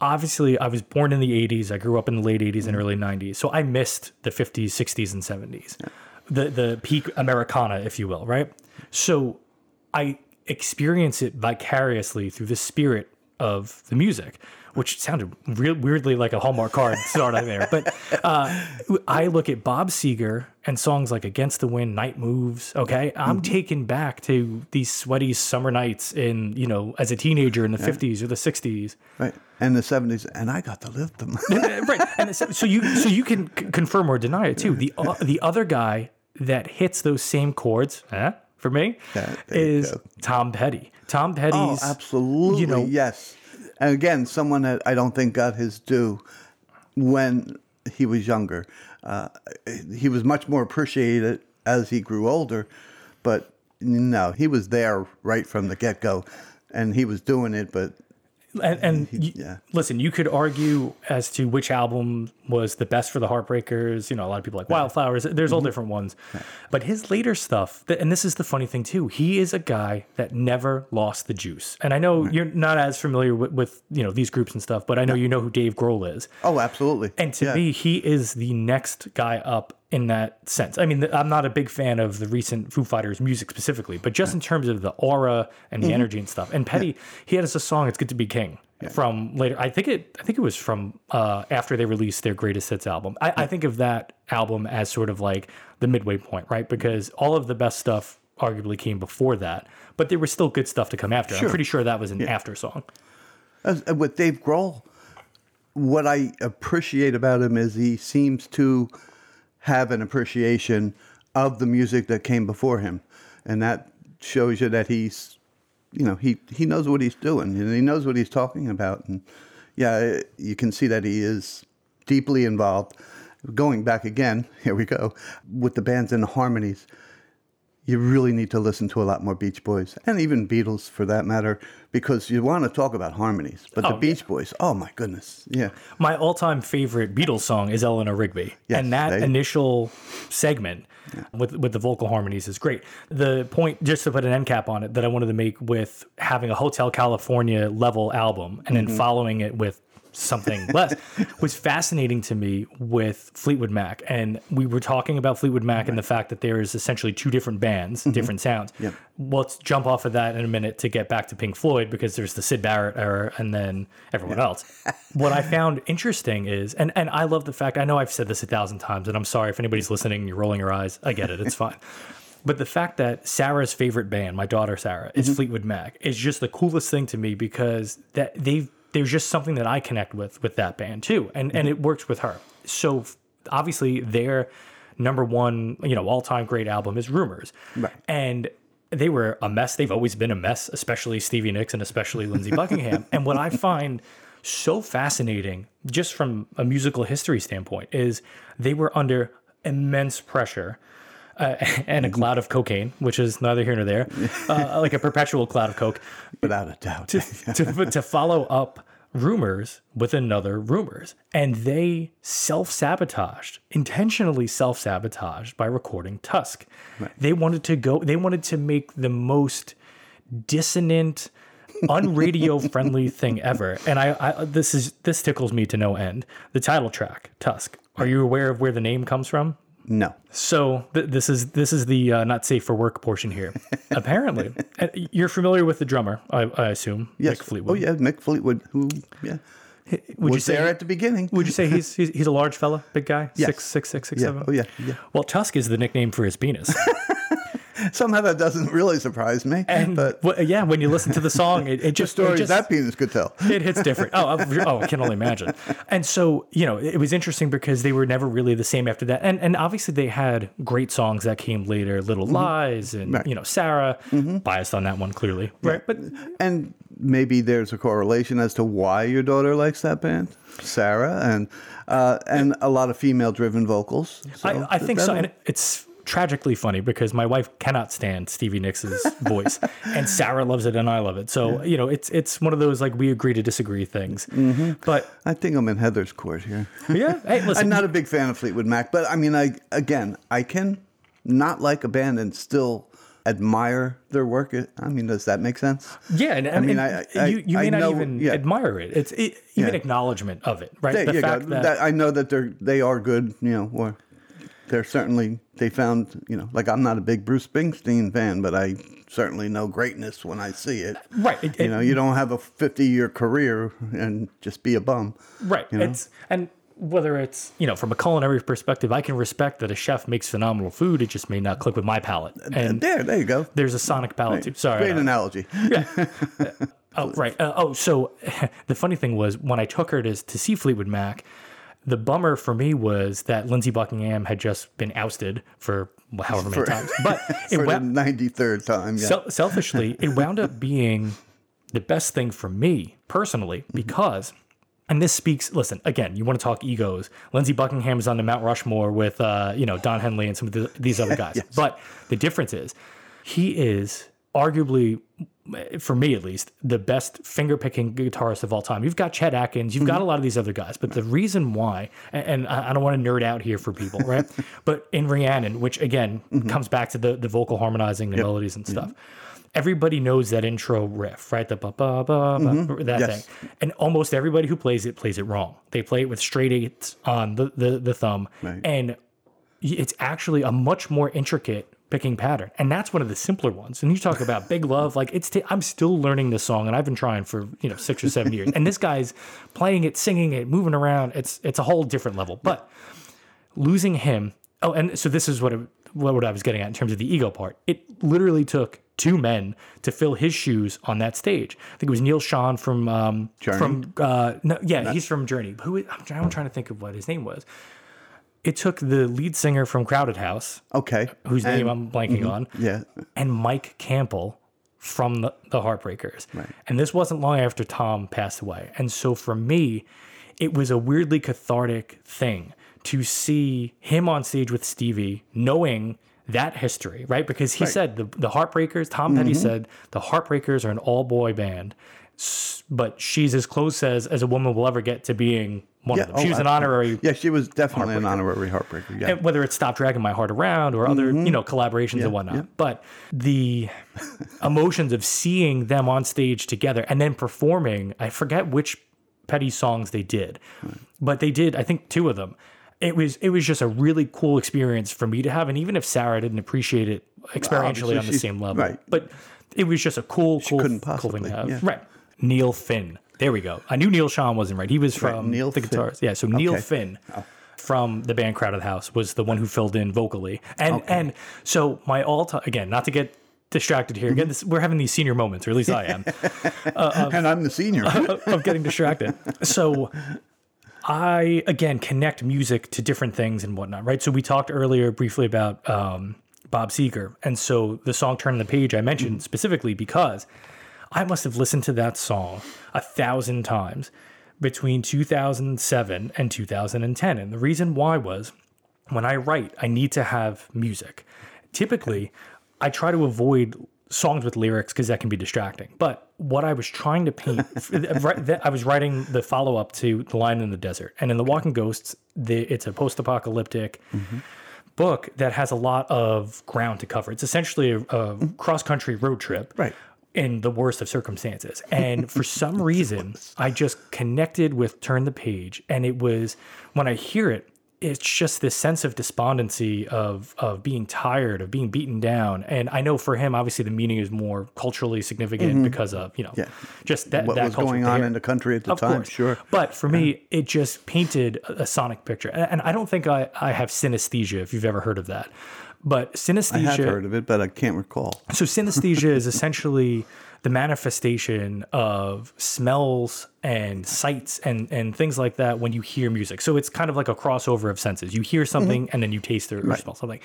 Obviously, I was born in the 80s. I grew up in the late 80s and early 90s. So I missed the 50s, 60s, and 70s. The the peak Americana, if you will, right? So I experience it vicariously through the spirit of the music, which sounded real weirdly like a Hallmark card start out there. But uh, I look at Bob Seger and songs like Against the Wind, Night Moves. Okay. I'm taken back to these sweaty summer nights in, you know, as a teenager in the 50s or the 60s. Right. And the 70s, and I got to live them. right. And so you so you can c- confirm or deny it too. The uh, the other guy that hits those same chords, huh, for me, Yeah, is. Tom Petty. Tom oh, Petty's absolutely. you know- yes. And again, someone that I don't think got his due when he was younger. Uh, he was much more appreciated as he grew older, but no, he was there right from the get go, and he was doing it. But and, and you- yeah. listen, you could argue as to which album was the best for the Heartbreakers. You know, a lot of people like Wildflowers. There's Mm-hmm. all different ones, but his later stuff, and this is the funny thing too. He is a guy that never lost the juice. And I know you're not as familiar with, with you know these groups and stuff, but I know you know who Dave Grohl is. oh, absolutely. And to Yeah. me, he is the next guy up in that sense. I mean, I'm not a big fan of the recent Foo Fighters music specifically, but just in terms of the aura and Mm-hmm. the energy and stuff. And Petty, he had us a song "It's Good to Be King" from later. I think it. I think it was from uh, after they released their greatest hits album. I, I think of that album as sort of like the midway point, right? Because all of the best stuff arguably came before that, but there was still good stuff to come after. I'm pretty sure that was an after song. As, uh, with Dave Grohl, what I appreciate about him is he seems to have an appreciation of the music that came before him, and that shows you that he's, you know, he he knows what he's doing and he knows what he's talking about, and yeah, you can see that he is deeply involved. Going back again, here we go with the bands and the harmonies. You really need to listen to a lot more Beach Boys and even Beatles for that matter, because you want to talk about harmonies. But the Oh, Beach Boys, oh my goodness, yeah, My all-time favorite Beatles song is Eleanor Rigby, Yes, and that they- initial segment with with the vocal harmonies is great. The point, just to put an end cap on it, that I wanted to make with having a Hotel California level album and Mm-hmm. then following it with something less was fascinating to me with Fleetwood Mac. And we were talking about Fleetwood Mac and the fact that there is essentially two different bands, different sounds. Mm-hmm. Yep. Well, let's jump off of that in a minute to get back to Pink Floyd because there's the Syd Barrett era and then everyone else. what I found interesting is, and, and I love the fact, I know I've said this a thousand times, and I'm sorry if anybody's listening and you're rolling your eyes. I get it, it's fine. But the fact that Sarah's favorite band, my daughter Sarah, is Fleetwood Mac is just the coolest thing to me because that they've there's just something that I connect with with that band too, and and it works with her. So obviously their number one, you know, all time great album is Rumors, Right. and they were a mess. They've always been a mess, especially Stevie Nicks and especially Lindsey Buckingham. and what I find so fascinating, just from a musical history standpoint, is they were under immense pressure uh, and a cloud of cocaine, which is neither here nor there, uh, like a perpetual cloud of coke, without a doubt. to, to follow up rumors with another rumors. And they self sabotaged, intentionally self sabotaged by recording Tusk. They wanted to go, they wanted to make the most dissonant, unradio friendly thing ever. And I, I, this is, this tickles me to no end. The title track, Tusk. Are you aware of where the name comes from? No, So th- this is this is the uh, not safe for work portion here. Apparently, you're familiar with the drummer, I, I assume. yes, Mick Fleetwood. Oh yeah, Mick Fleetwood, who yeah Would was you say there at the beginning. Would you say he's he's, he's a large fella, big guy, Yes. six six six six yeah. seven? Oh yeah, yeah. Well, Tusk is the nickname for his penis. Somehow that doesn't really surprise me. And but well, yeah, when you listen to the song, it, it just it stories just, that penis could tell. it hits different. Oh, I- oh, I can only imagine. And so, you know, it was interesting because they were never really the same after that. And and obviously they had great songs that came later, Little Lies and Mm-hmm. Right. you know, Sarah, biased on that one clearly. Right. But And maybe there's a correlation as to why your daughter likes that band, Sarah, and uh, and a lot of female-driven vocals. So I, I think so. And it's tragically funny because my wife cannot stand Stevie Nicks' voice, and Sarah loves it, and I love it. So you know, it's it's one of those like we agree to disagree things. Mm-hmm. But I think I'm in Heather's court here. yeah, hey, listen, I'm not a big fan of Fleetwood Mac, but I mean, I again, I can not like a band and still admire their work. I mean, does that make sense? yeah, and, I mean, mean, I- I- you you may I not know- even yeah. admire it. It's it, even Yeah. acknowledgement of it, right? There the fact that, That- I know that they're they are good. You know, or they're certainly they found. You know, like I'm not a big Bruce Springsteen fan, but I certainly know greatness when I see it. right, it- You it- know, you don't have a 50 year career and just be a bum. right. you know? It's and whether it's you know from a culinary perspective, I can respect that a chef makes phenomenal food. It just may not click with my palate, and There, there you go. there's a sonic palate too. Sorry, Great uh, analogy. Oh, right. Uh, oh, so the funny thing was when I took her to, to see Fleetwood Mac, the bummer for me was that Lindsey Buckingham had just been ousted for however many For- times. But it For the 93rd time. Yeah. sel- selfishly, it wound up being the best thing for me personally Mm-hmm. because. And this speaks. Listen, again, you want to talk egos. Lindsey Buckingham is on the Mount Rushmore with, uh, you know, Don Henley and some of the, these other guys. But the difference is, he is arguably, for me at least, the best finger picking guitarist of all time. You've got Chet Atkins, you've got mm-hmm. a lot of these other guys, but the reason why, and, I don't want to nerd out here for people, right? but in Rhiannon, which again mm-hmm. comes back to the the vocal harmonizing, the melodies and stuff. Mm-hmm. Everybody knows that intro riff, right? The ba ba ba, ba that Yes. thing, and almost everybody who plays it plays it wrong. They play it with straight eights on the the, the thumb, Right. and it's actually a much more intricate picking pattern and that's one of the simpler ones. And you talk about big love like it's t- i'm still learning this song and i've been trying for you know six or seven years. And this guy's playing it singing it moving around. It's it's a whole different level. But losing him oh and so this is what it, what what i was getting at in terms of the ego part. It literally took two men to fill his shoes on that stage. I think it was neil Schon from um Journey? from uh no yeah he's from journey. Who is- I'm trying to think of what his name was it took the lead singer from Crowded House, Okay. whose name And- I'm blanking on, Yeah. and Mike Campbell from the, the Heartbreakers. Right. And this wasn't long after Tom passed away. And so for me, it was a weirdly cathartic thing to see him on stage with Stevie, knowing that history, right? Because he said the, the Heartbreakers, Tom Petty Mm-hmm. said the Heartbreakers are an all boy band, but she's as close as, as a woman will ever get to being one of them. oh, she was an honorary Yeah, she was definitely an honorary heartbreaker. Yeah. and whether it's stop dragging my heart around or other mm-hmm. you know collaborations and whatnot yeah. but the emotions of seeing them on stage together and then performing i forget which petty songs they did but they did i think two of them it was it was just a really cool experience for me to have and even if sarah didn't appreciate it experientially obviously on the same level right. but it was just a cool cool, couldn't cool thing to have yeah. right neil finn there we go i knew neil Schon wasn't right he was from Neil the Finn. guitars yeah so neil Okay. finn from the band Crowded House was the one who filled in vocally. And and so my all time again, not to get distracted here. Mm-hmm. Again, this, we're having these senior moments, or at least I am, and I'm the senior. of, of getting distracted. So I again connect music to different things and whatnot, right? So we talked earlier briefly about um, Bob Seger, and so the song "Turn the Page" I mentioned specifically because I must have listened to that song a thousand times between 2007 and 2010, and the reason why was when I write, I need to have music. Typically, I try to avoid songs with lyrics because that can be distracting. But what I was trying to paint, I was writing the follow up to The Lion in the Desert. And in The Walking Ghosts, the, it's a post apocalyptic mm-hmm. book that has a lot of ground to cover. It's essentially a, a cross country road trip. Right. In the worst of circumstances. And for some reason, I just connected with Turn the Page. And it was, when I hear it, it's just this sense of despondency of of being tired of being beaten down and i know for him obviously the meaning is more culturally significant mm-hmm. because of you know Yeah. just that what that was going on hear. in the country at the Of time? course. Sure. But for me, it just painted a, a sonic picture. And, and I don't think I, I have synesthesia, if you've ever heard of that. But synesthesia. I have heard of it, but I can't recall. So synesthesia is essentially the manifestation of smells and sights and and things like that when you hear music. So it's kind of like a crossover of senses. You hear mm-hmm. something and then you taste or, or smell something.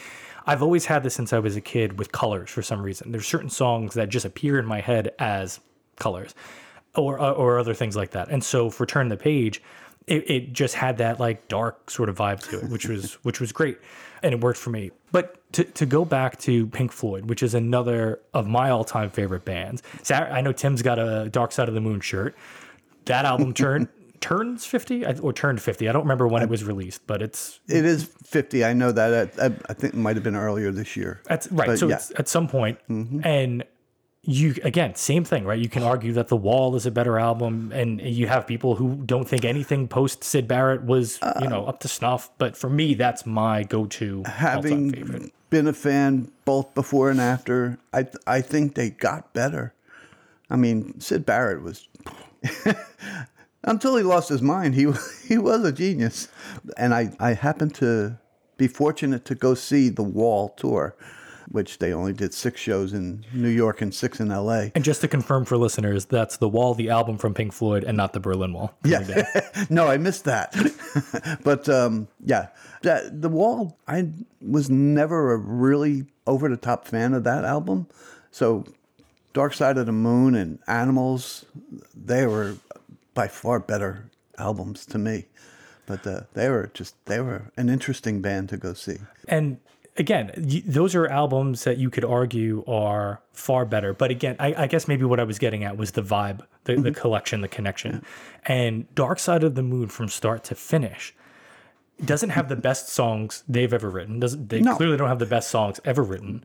I've always had this since I was a kid with colors for some reason. There's certain songs that just appear in my head as colors or uh, or other things like that. And so for Turn the Page, it, it just had that like dark sort of vibe to it, which was which was great, and it worked for me. But to, to go back to Pink Floyd, which is another of my all time favorite bands. I know Tim's got a Dark Side of the Moon shirt. That album turned turns fifty or turned fifty. I don't remember when it was released, but it's It is 50. I know that. I, I, I think it might have been earlier this year. That's right. But so yeah. it's at some point, mm-hmm. and you again, same thing, right? You can argue that The Wall is a better album, and you have people who don't think anything post Syd Barrett was, you know, up to snuff. But for me, that's my go-to Having favorite. been a fan both before and after, I I think they got better. I mean, Syd Barrett was until he lost his mind. He he was a genius, and I I happened to be fortunate to go see the Wall tour, which they only did six shows in New York and six in L.A. And just to confirm for listeners, that's The Wall, the album from Pink Floyd, and not the Berlin Wall. Yeah. no, I missed that. but um, yeah, that, the Wall. I was never a really over the top fan of that album. So, Dark Side of the Moon and Animals, they were by far better albums to me. But uh, they were just they were an interesting band to go see. and again, y- those are albums that you could argue are far better. But again, I, I guess maybe what I was getting at was the vibe, the, the mm-hmm. collection, the connection. And Dark Side of the Moon from start to finish doesn't have the mm-hmm. best songs they've ever written. Doesn't they No. clearly don't have the best songs ever written.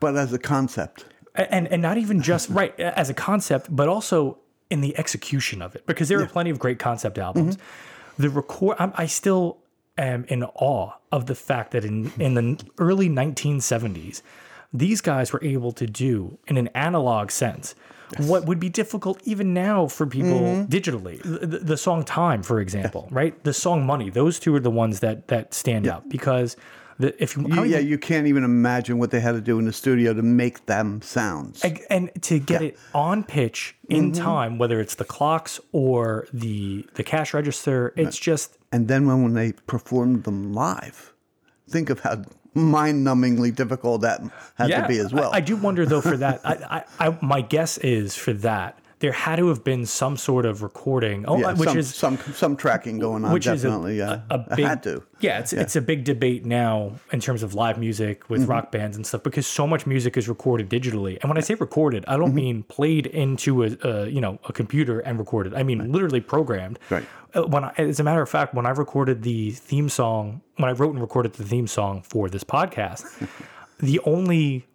But as a concept, And and not even just right as a concept, but also in the execution of it, because there are plenty of great concept albums. Mm-hmm. The record, I'm, I still am in awe of the fact that in in the early 1970s, these guys were able to do in an analog sense. What would be difficult even now for people mm-hmm. digitally? The, the, the song "Time," for example, right? The song "Money." Those two are the ones that that stand out because the, if you, you, yeah, you can't even imagine what they had to do in the studio to make them sounds. and, and to get it on pitch in mm-hmm. time, whether it's the clocks or the the cash register, it's just And then when, when they performed them live, think of how mind-numbingly difficult that had to be as well. I, I do wonder though for that. I, I, I my guess is for that there had to have been some sort of recording. Oh, Yeah, which some, is some some tracking going on. which definitely, is a, yeah. a, a big had to. yeah it's it's a big debate now in terms of live music Mm-hmm. with rock bands and stuff because so much music is recorded digitally and when i say recorded i don't Mm-hmm. mean played into a, a you know a computer and recorded i mean literally programmed Right. Uh, when I, as a matter of fact when i recorded the theme song when i wrote and recorded the theme song for this podcast the only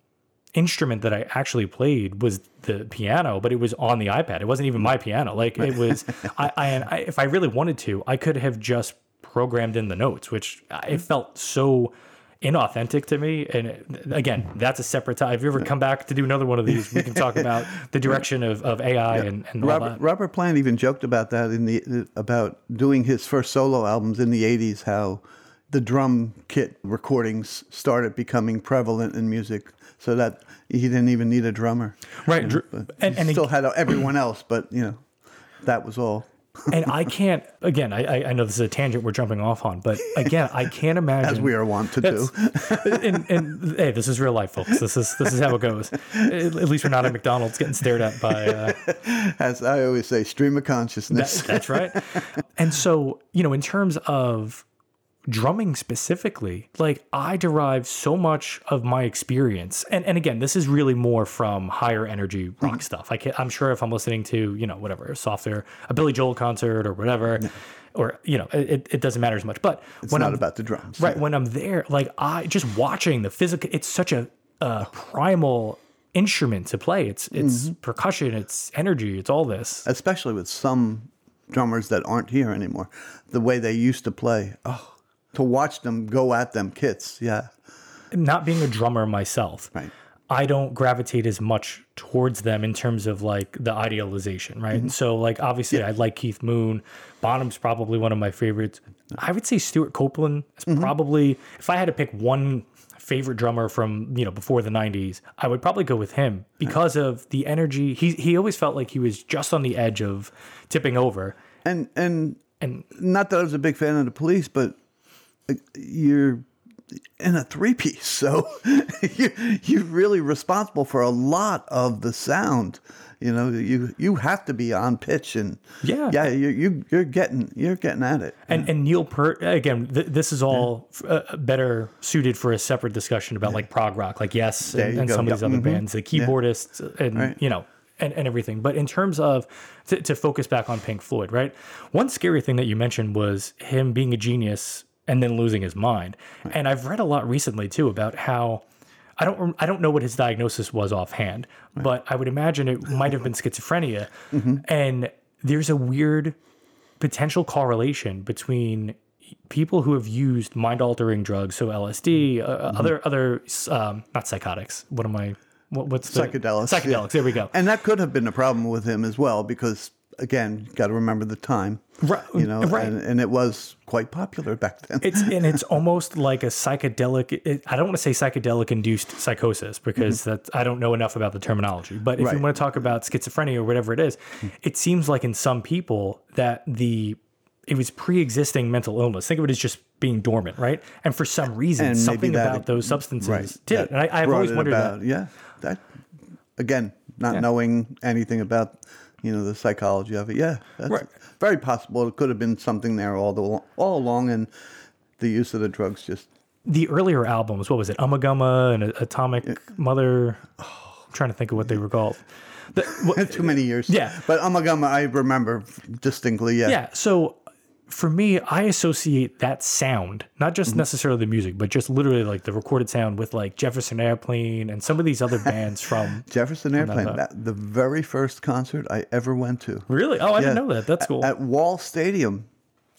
instrument that I actually played was the piano, but it was on the iPad. It wasn't even my piano. Like it was, I, I, I, if I really wanted to, I could have just programmed in the notes, which it felt so inauthentic to me. And again, that's a separate time. If you ever come back to do another one of these, we can talk about the direction of, of AI and, and all Robert, that. Robert Plant even joked about that in the about doing his first solo albums in the '80s. How the drum kit recordings started becoming prevalent in music, so that he didn't even need a drummer. Right. you know, and- he and still had everyone else, but you know, that was all. and I can't, again, I, I- I know this is a tangent we're jumping off on, but again, I can't imagine. As we are wont to do. and, and hey, this is real life, folks. This is this is how it goes. At, at least we're not at McDonald's getting stared at by. Uh, As I always say, stream of consciousness. that, that's right. And so, you know, in terms of drumming specifically, like I derive so much of my experience, and and again, this is really more from higher energy rock mm-hmm. stuff. I can, I'm sure if I'm listening to you know whatever softer a Billy Joel concert or whatever. Or you know, it, it doesn't matter as much. But it's when not I'm about the drums. right when i'm there like i just watching the physical it's such a, a oh. primal instrument to play it's it's mm-hmm. percussion it's energy it's all this especially with some drummers that aren't here anymore. The way they used to play. Oh, to watch them go at them kits. Yeah. not being a drummer myself Right. i don't gravitate as much towards them in terms of like the idealization right? And so like obviously i like keith moon. Bonham's probably one of my favorites. I would say stewart copeland is mm-hmm. probably if i had to pick one favorite drummer from you know before the 90s i would probably go with him because of the energy. He he always felt like he was just on the edge of tipping over. And and and not that I was a big fan of the police, but you're in a three piece, so you you're really responsible for a lot of the sound. You know, you you have to be on pitch and Yeah. yeah, you you you're getting you're getting at it. And and Neil Peart again. Th- this is all uh, better suited for a separate discussion about like prog rock, like Yes, and, and some of these other Mhm. bands, the keyboardists, and Right. you know, and, and everything. But in terms of to, to focus back on Pink Floyd, right? One scary thing that you mentioned was him being a genius and then losing his mind. And I've read a lot recently too about how. I don't. I don't know what his diagnosis was offhand, but I would imagine it might have been schizophrenia. Mm-hmm. And there's a weird potential correlation between people who have used mind altering drugs, so LSD, uh, Mm-hmm. other other um, not psychotics. What am I? What, what's the Psychedelics, yeah. Psychedelics. There we go. And that could have been a problem with him as well, because again, got to remember the time, Right, You know, right. and, and it was quite popular back then. It's and it's almost like a psychedelic. It, I don't want to say psychedelic induced psychosis because that I don't know enough about the terminology. But if you Mm-hmm. Want to talk about schizophrenia or whatever it is, it seems like in some people that the it was pre-existing mental illness. Think of it as just being dormant, right? And for some reason, And something that- about those substances right, did. And I, I've always wondered about, that. Yeah, that again, not Yeah. knowing anything about you know the psychology of it. Yeah, that's Right. very possible. It could have been something there all the all along, and the use of the drugs just the earlier albums, what was it? Ummagumma and Atomic Mother. I'm trying to think of what they were called. The, what, too many years. Yeah. but Ummagumma, I remember distinctly. Yeah, yeah. So for me, I associate that sound, not just necessarily the music, but just literally like the recorded sound with like Jefferson Airplane and some of these other bands from. Jefferson Airplane. that. That, the very first concert I ever went to. Really? Oh, I didn't know that. That's cool. At Wall Stadium.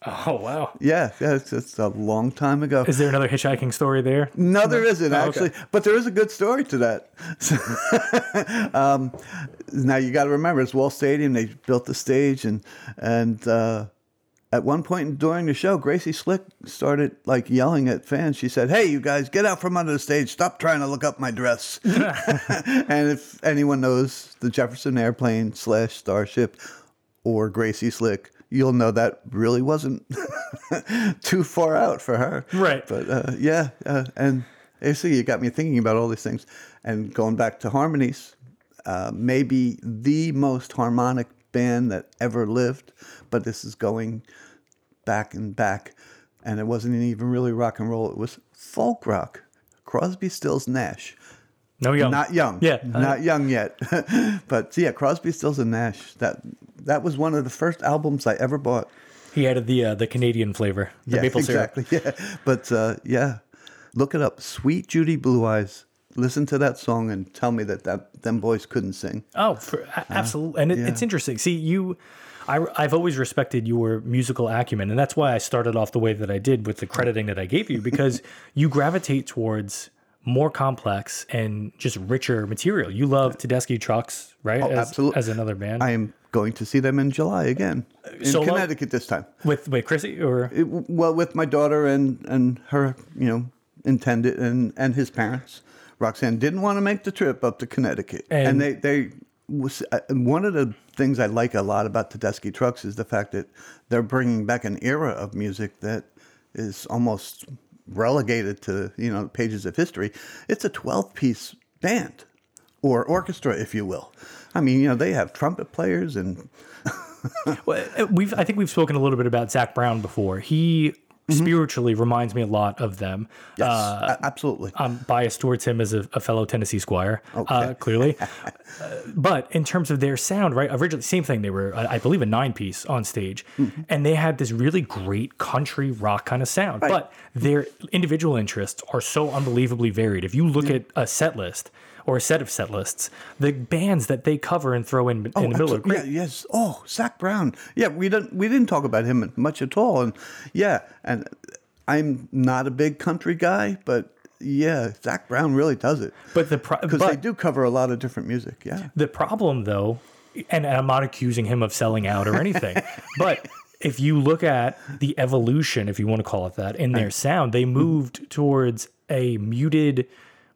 oh, wow. Yeah, yeah, it's, it's a long time ago. Is there another hitchhiking story there? No, there isn't Oh, okay. actually, but there is a good story to that. Um, now you got to remember, it's Wall Stadium. They built the stage, and and uh, at one point during the show, Gracie Slick started like yelling at fans. She said, "Hey, you guys, get out from under the stage! Stop trying to look up my dress." and if anyone knows the Jefferson Airplane slash Starship or Gracie Slick, you'll know that really wasn't too far out for her. Right. But uh, yeah, uh, and basically, you got me thinking about all these things, and going back to harmonies. uh, maybe the most harmonic band that ever lived, but this is going back and back. And it wasn't even really rock and roll, it was folk rock. Crosby, Stills, Nash. No young. Not young. Yeah. Not young yet. but yeah, Crosby, Stills, and Nash. That that was one of the first albums I ever bought. He added the uh, the Canadian flavor, the yeah, maple syrup. exactly. Yeah. But uh, yeah, look it up. Suite Judy Blue Eyes. Listen to that song and tell me that, that them boys couldn't sing. Oh, for, a- absolutely. And it, it's interesting. See, you, I, I've always respected your musical acumen, and that's why I started off the way that I did with the crediting that I gave you, because you gravitate towards more complex and just richer material. You love Tedeschi Trucks, right? as, absolutely. As another band I am going to see them in July again in Solo? Connecticut this time. with with Chrissy, or It, well, with my daughter and and her, you know, intended and and his parents. Roxanne didn't want to make the trip up to Connecticut, and, And- they they was uh, one of the things I like a lot about Tedeschi Trucks is the fact that they're bringing back an era of music that is almost relegated to you know pages of history. It's a twelve piece band or orchestra, if you will. I mean, you know, they have trumpet players and Well, we've I think we've spoken a little bit about Zac Brown before. He spiritually reminds me a lot of them. yes, Uh, absolutely. I'm biased towards him as a, a fellow Tennessee Squire, uh, clearly. Uh, but in terms of their sound, right? Originally, same thing. They were, I I believe, a nine piece on stage, and they had this really great country rock kind of sound. But their individual interests are so unbelievably varied. If you look at a set list or a set of set lists, the bands that they cover and throw in, in oh, the middle great. Yeah, yes. Oh, Zac Brown. Yeah, we didn't we didn't talk about him much at all. And yeah, and I'm not a big country guy, but yeah, Zac Brown really does it But the because but- they do cover a lot of different music. Yeah. The problem, though, and I'm not accusing him of selling out or anything, but if you look at the evolution, if you want to call it that, in their sound, they moved towards a muted,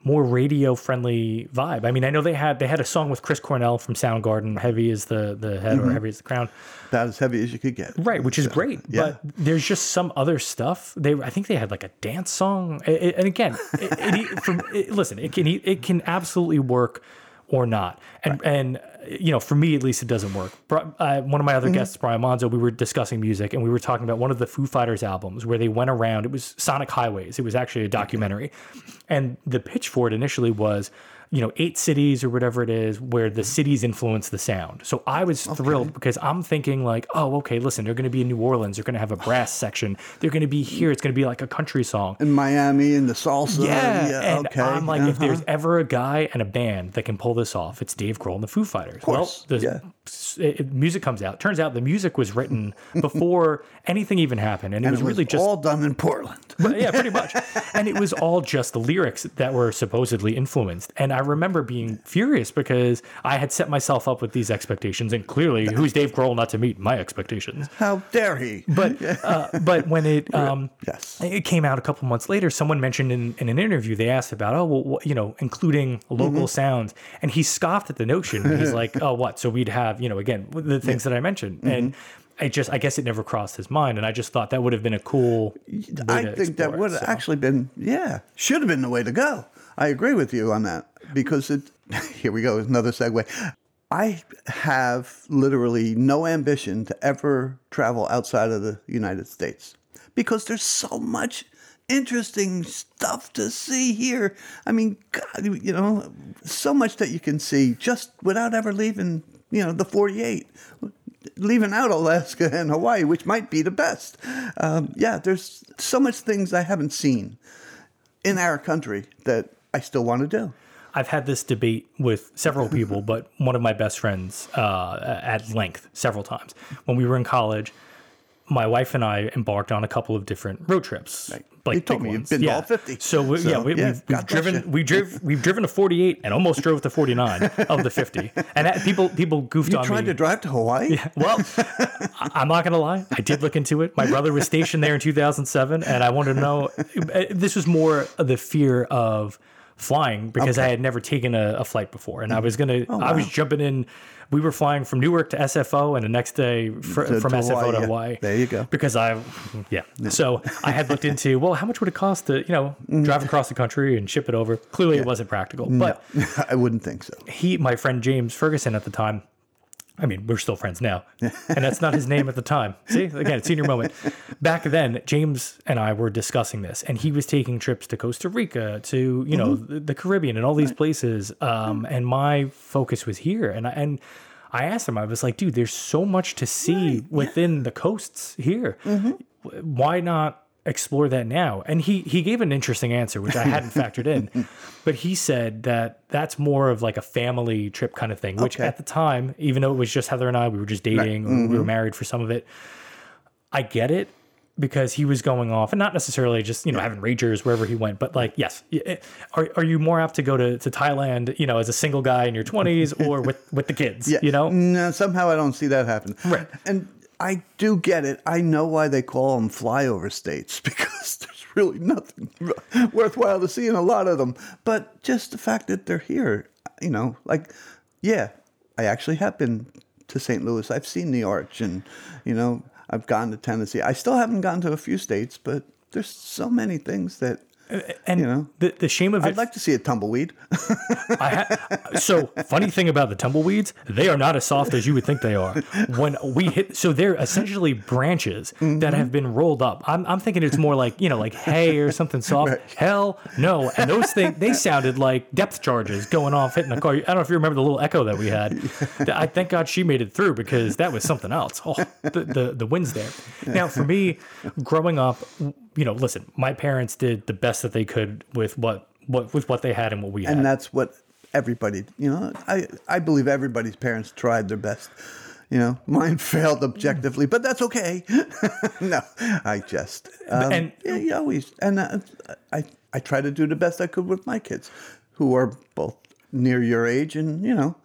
more radio friendly vibe. I mean, I know they had they had a song with Chris Cornell from Soundgarden, "Heavy is the the head" or mm-hmm. "Heavy is the crown," About as heavy as you could get. right? Which is great. yeah. But there's just some other stuff. They I think they had like a dance song, and again, it, it, from, it, listen, it can it can absolutely work or not, and and you know, for me at least, it doesn't work. Uh, one of my other guests, Brian Monzo, we were discussing music, and we were talking about one of the Foo Fighters albums where they went around. It was Sonic Highways. It was actually a documentary, and the pitch for it initially was. You know, eight cities or whatever it is, where the cities influence the sound. So I was thrilled because I'm thinking like, oh, okay, listen, they're going to be in New Orleans. They're going to have a brass section. They're going to be here. It's going to be like a country song. In Miami and the salsa. Yeah, and okay. I'm like, if uh-huh. there's ever a guy and a band that can pull this off, it's Dave Grohl and the Foo Fighters. well, the yeah. it- music comes out. Turns out the music was written before anything even happened, and it was it was really just all done in Portland. yeah, pretty much. And it was all just the lyrics that were supposedly influenced. And I remember being furious because I had set myself up with these expectations, and clearly, who's Dave Grohl not to meet my expectations? How dare he? But uh, but when it um, Yes. it came out a couple months later, someone mentioned in, in an interview they asked about oh well what, you know including local Mm-hmm. sounds, and he scoffed at the notion. He's like oh what so we'd have you know again the things that I mentioned Mm-hmm. and. I just, I guess it never crossed his mind, and I just thought that would have been a cool. I think that would have so. actually been, yeah, should have been the way to go. I agree with you on that because it, here we go, another segue. I have literally no ambition to ever travel outside of the United States because there's so much interesting stuff to see here. I mean, God, you know, so much that you can see just without ever leaving, you know, the 48 leaving out Alaska and Hawaii, which might be the best. Um, yeah, there's so much things I haven't seen in our country that I still want to do. I've had this debate with several people, but one of my best friends uh, at length several times. When we were in college, my wife and I embarked on a couple of different road trips. Like You told me you've ones. been to yeah. all 50. So, we, So, yeah, we, yeah, we've, we've driven we drive we've driven a 48 and almost drove the 49 of the 50. And that, people people goofed You on tried me. to drive to Hawaii? Yeah, Well, I- I'm not gonna lie. I did look into it. My brother was stationed there in 2007, and I wanted to know. uh, This was more the fear of flying because I had never taken a, a flight before, and I was gonna, Oh, I was jumping in. We were flying from Newark to SFO, and the next day fr- To- from to SFO Hawaii, to yeah. Hawaii. There you go. Because I, yeah. So I had looked into well, how much would it cost to you know Mm. drive across the country and ship it over? Clearly, it wasn't practical, but I wouldn't think so. he, my friend James Ferguson at the time, I mean, we're still friends now, and that's not his name at the time. See, again, senior moment. Back then, James and I were discussing this, and he was taking trips to Costa Rica, to you know the, the Caribbean, and all these places. Um, mm-hmm. and my focus was here, and I, and I asked him, I was like, dude, there's so much to see within the coasts here. Mm-hmm. Why not? Explore that now and he he gave an interesting answer which i hadn't factored in but he said that that's more of like a family trip kind of thing which Okay. at the time even though it was just heather and i we were just dating we were mm-hmm. married for some of it i get it because he was going off and not necessarily just you know having ragers wherever he went but like yes are, are you more apt to go to, to thailand you know as a single guy in your 20s or with with the kids Yeah. you know No, somehow I don't see that happen. Right. And I do get it. I know why they call them flyover states because there's really nothing worthwhile to see in a lot of them. But just the fact that they're here, you know, like, yeah, I actually have been to St. Louis. I've seen the Arch, and you know, I've gone to Tennessee. I still haven't gone to a few states, but there's so many things that Uh, and you know. the, the shame of it I'd like to see a tumbleweed. I ha- so funny thing about the tumbleweeds, they are not as soft as you would think they are. When we hit, so they're essentially branches that mm-hmm. have been rolled up. I'm, I'm thinking it's more like you know, like hay or something soft. Right. Hell no! And those things they sounded like depth charges going off hitting the car. I don't know if you remember the little echo that we had. I thank God she made it through because that was something else. Oh, the the, the winds there. Now for me, growing up, you know, listen, my parents did the best that they could with what. What, with what they had and what we had. and that's what everybody you know i i believe everybody's parents tried their best you know mine failed objectively but that's okay no i just um, And- yeah, you always and uh, i i try to do the best i could with my kids who are both near your age and you know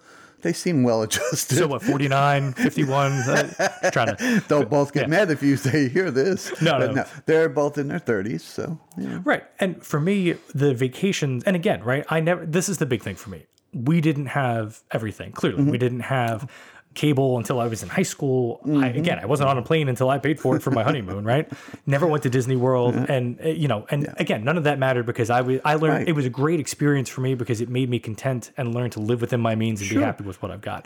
they seem well adjusted So what, 49, 51? Uh, trying to. they'll both get Yeah. mad if you say hear this No, But no. they're both in their 30s so yeah. Right. And for me, the vacations, and again, right, I never, this is the big thing for me. We didn't have everything, clearly. We didn't have cable until I was in high school. I, again, I wasn't on a plane until I paid for it for my honeymoon, right? Never went to Disney World. And, uh, you know, and again, none of that mattered because I, was, I learned Right. it was a great experience for me because it made me content and learn to live within my means and be happy with what I've got.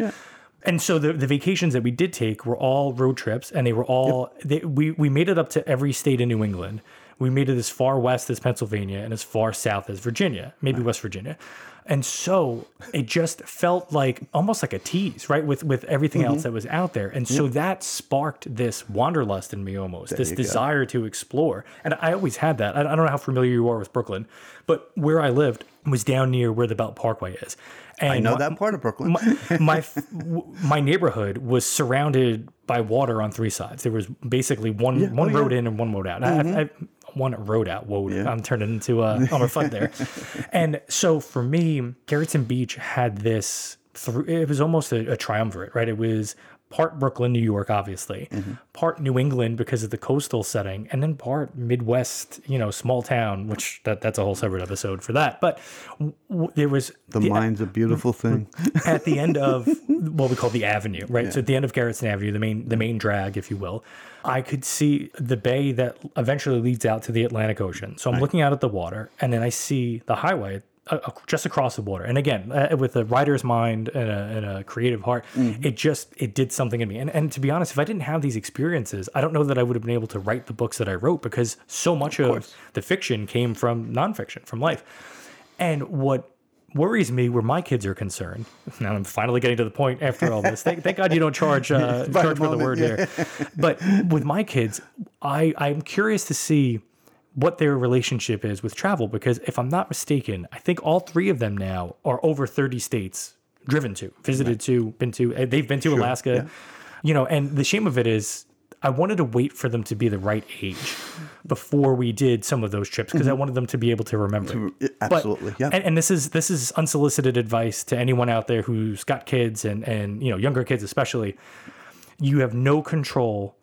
And so the, the vacations that we did take were all road trips, and they were all they, we we made it up to every state in New England. We made it as far west as Pennsylvania and as far south as Virginia, maybe West Virginia. And so it just felt like almost like a tease, right? With with everything Mm-hmm. else that was out there. And so that sparked this wanderlust in me almost, this you go. desire to explore. And I always had that. I, don't know how familiar you are with Brooklyn, but where I lived was down near where the Belt Parkway is. And i know my- that part of brooklyn my my, my neighborhood was surrounded by water on three sides. There was basically one one Oh, road yeah. in and one road out. I, I, I, one road out. Whoa, I'm turning into a I'm a fuck there. and so for me, Gerritsen Beach had this. Through, it was almost a, a triumvirate, right? It was part Brooklyn, New York, obviously, Mm-hmm. part New England because of the coastal setting, and then part Midwest, you know, small town. Which that that's a whole separate episode for that. But w- there was the mind's a beautiful thing at the end of what we call the avenue, right? So at the end of Gerritsen Avenue, the main the main drag, if you will, I could see the bay that eventually leads out to the Atlantic Ocean. So I'm looking out at the water, and then I see the highway uh, just across the border. And again, uh, with a writer's mind and a, and a creative heart, it just it did something in me. And and to be honest, if I didn't have these experiences, I don't know that I would have been able to write the books that I wrote because so much of, the fiction came from nonfiction, from life. And what worries me where my kids are concerned. Now I'm finally getting to the point after all this. Thank, thank God you don't charge uh, charge the for the word yeah. here. But with my kids, I I'm curious to see what their relationship is with travel because if I'm not mistaken, I think all three of them now are over 30 states driven to, visited to, been to. uh, They've been to Alaska, you know. And the shame of it is. I wanted to wait for them to be the right age before we did some of those trips because I wanted them to be able to remember. it. But- absolutely, yeah. And, and this is this is unsolicited advice to anyone out there who's got kids and and you know younger kids especially. You have no control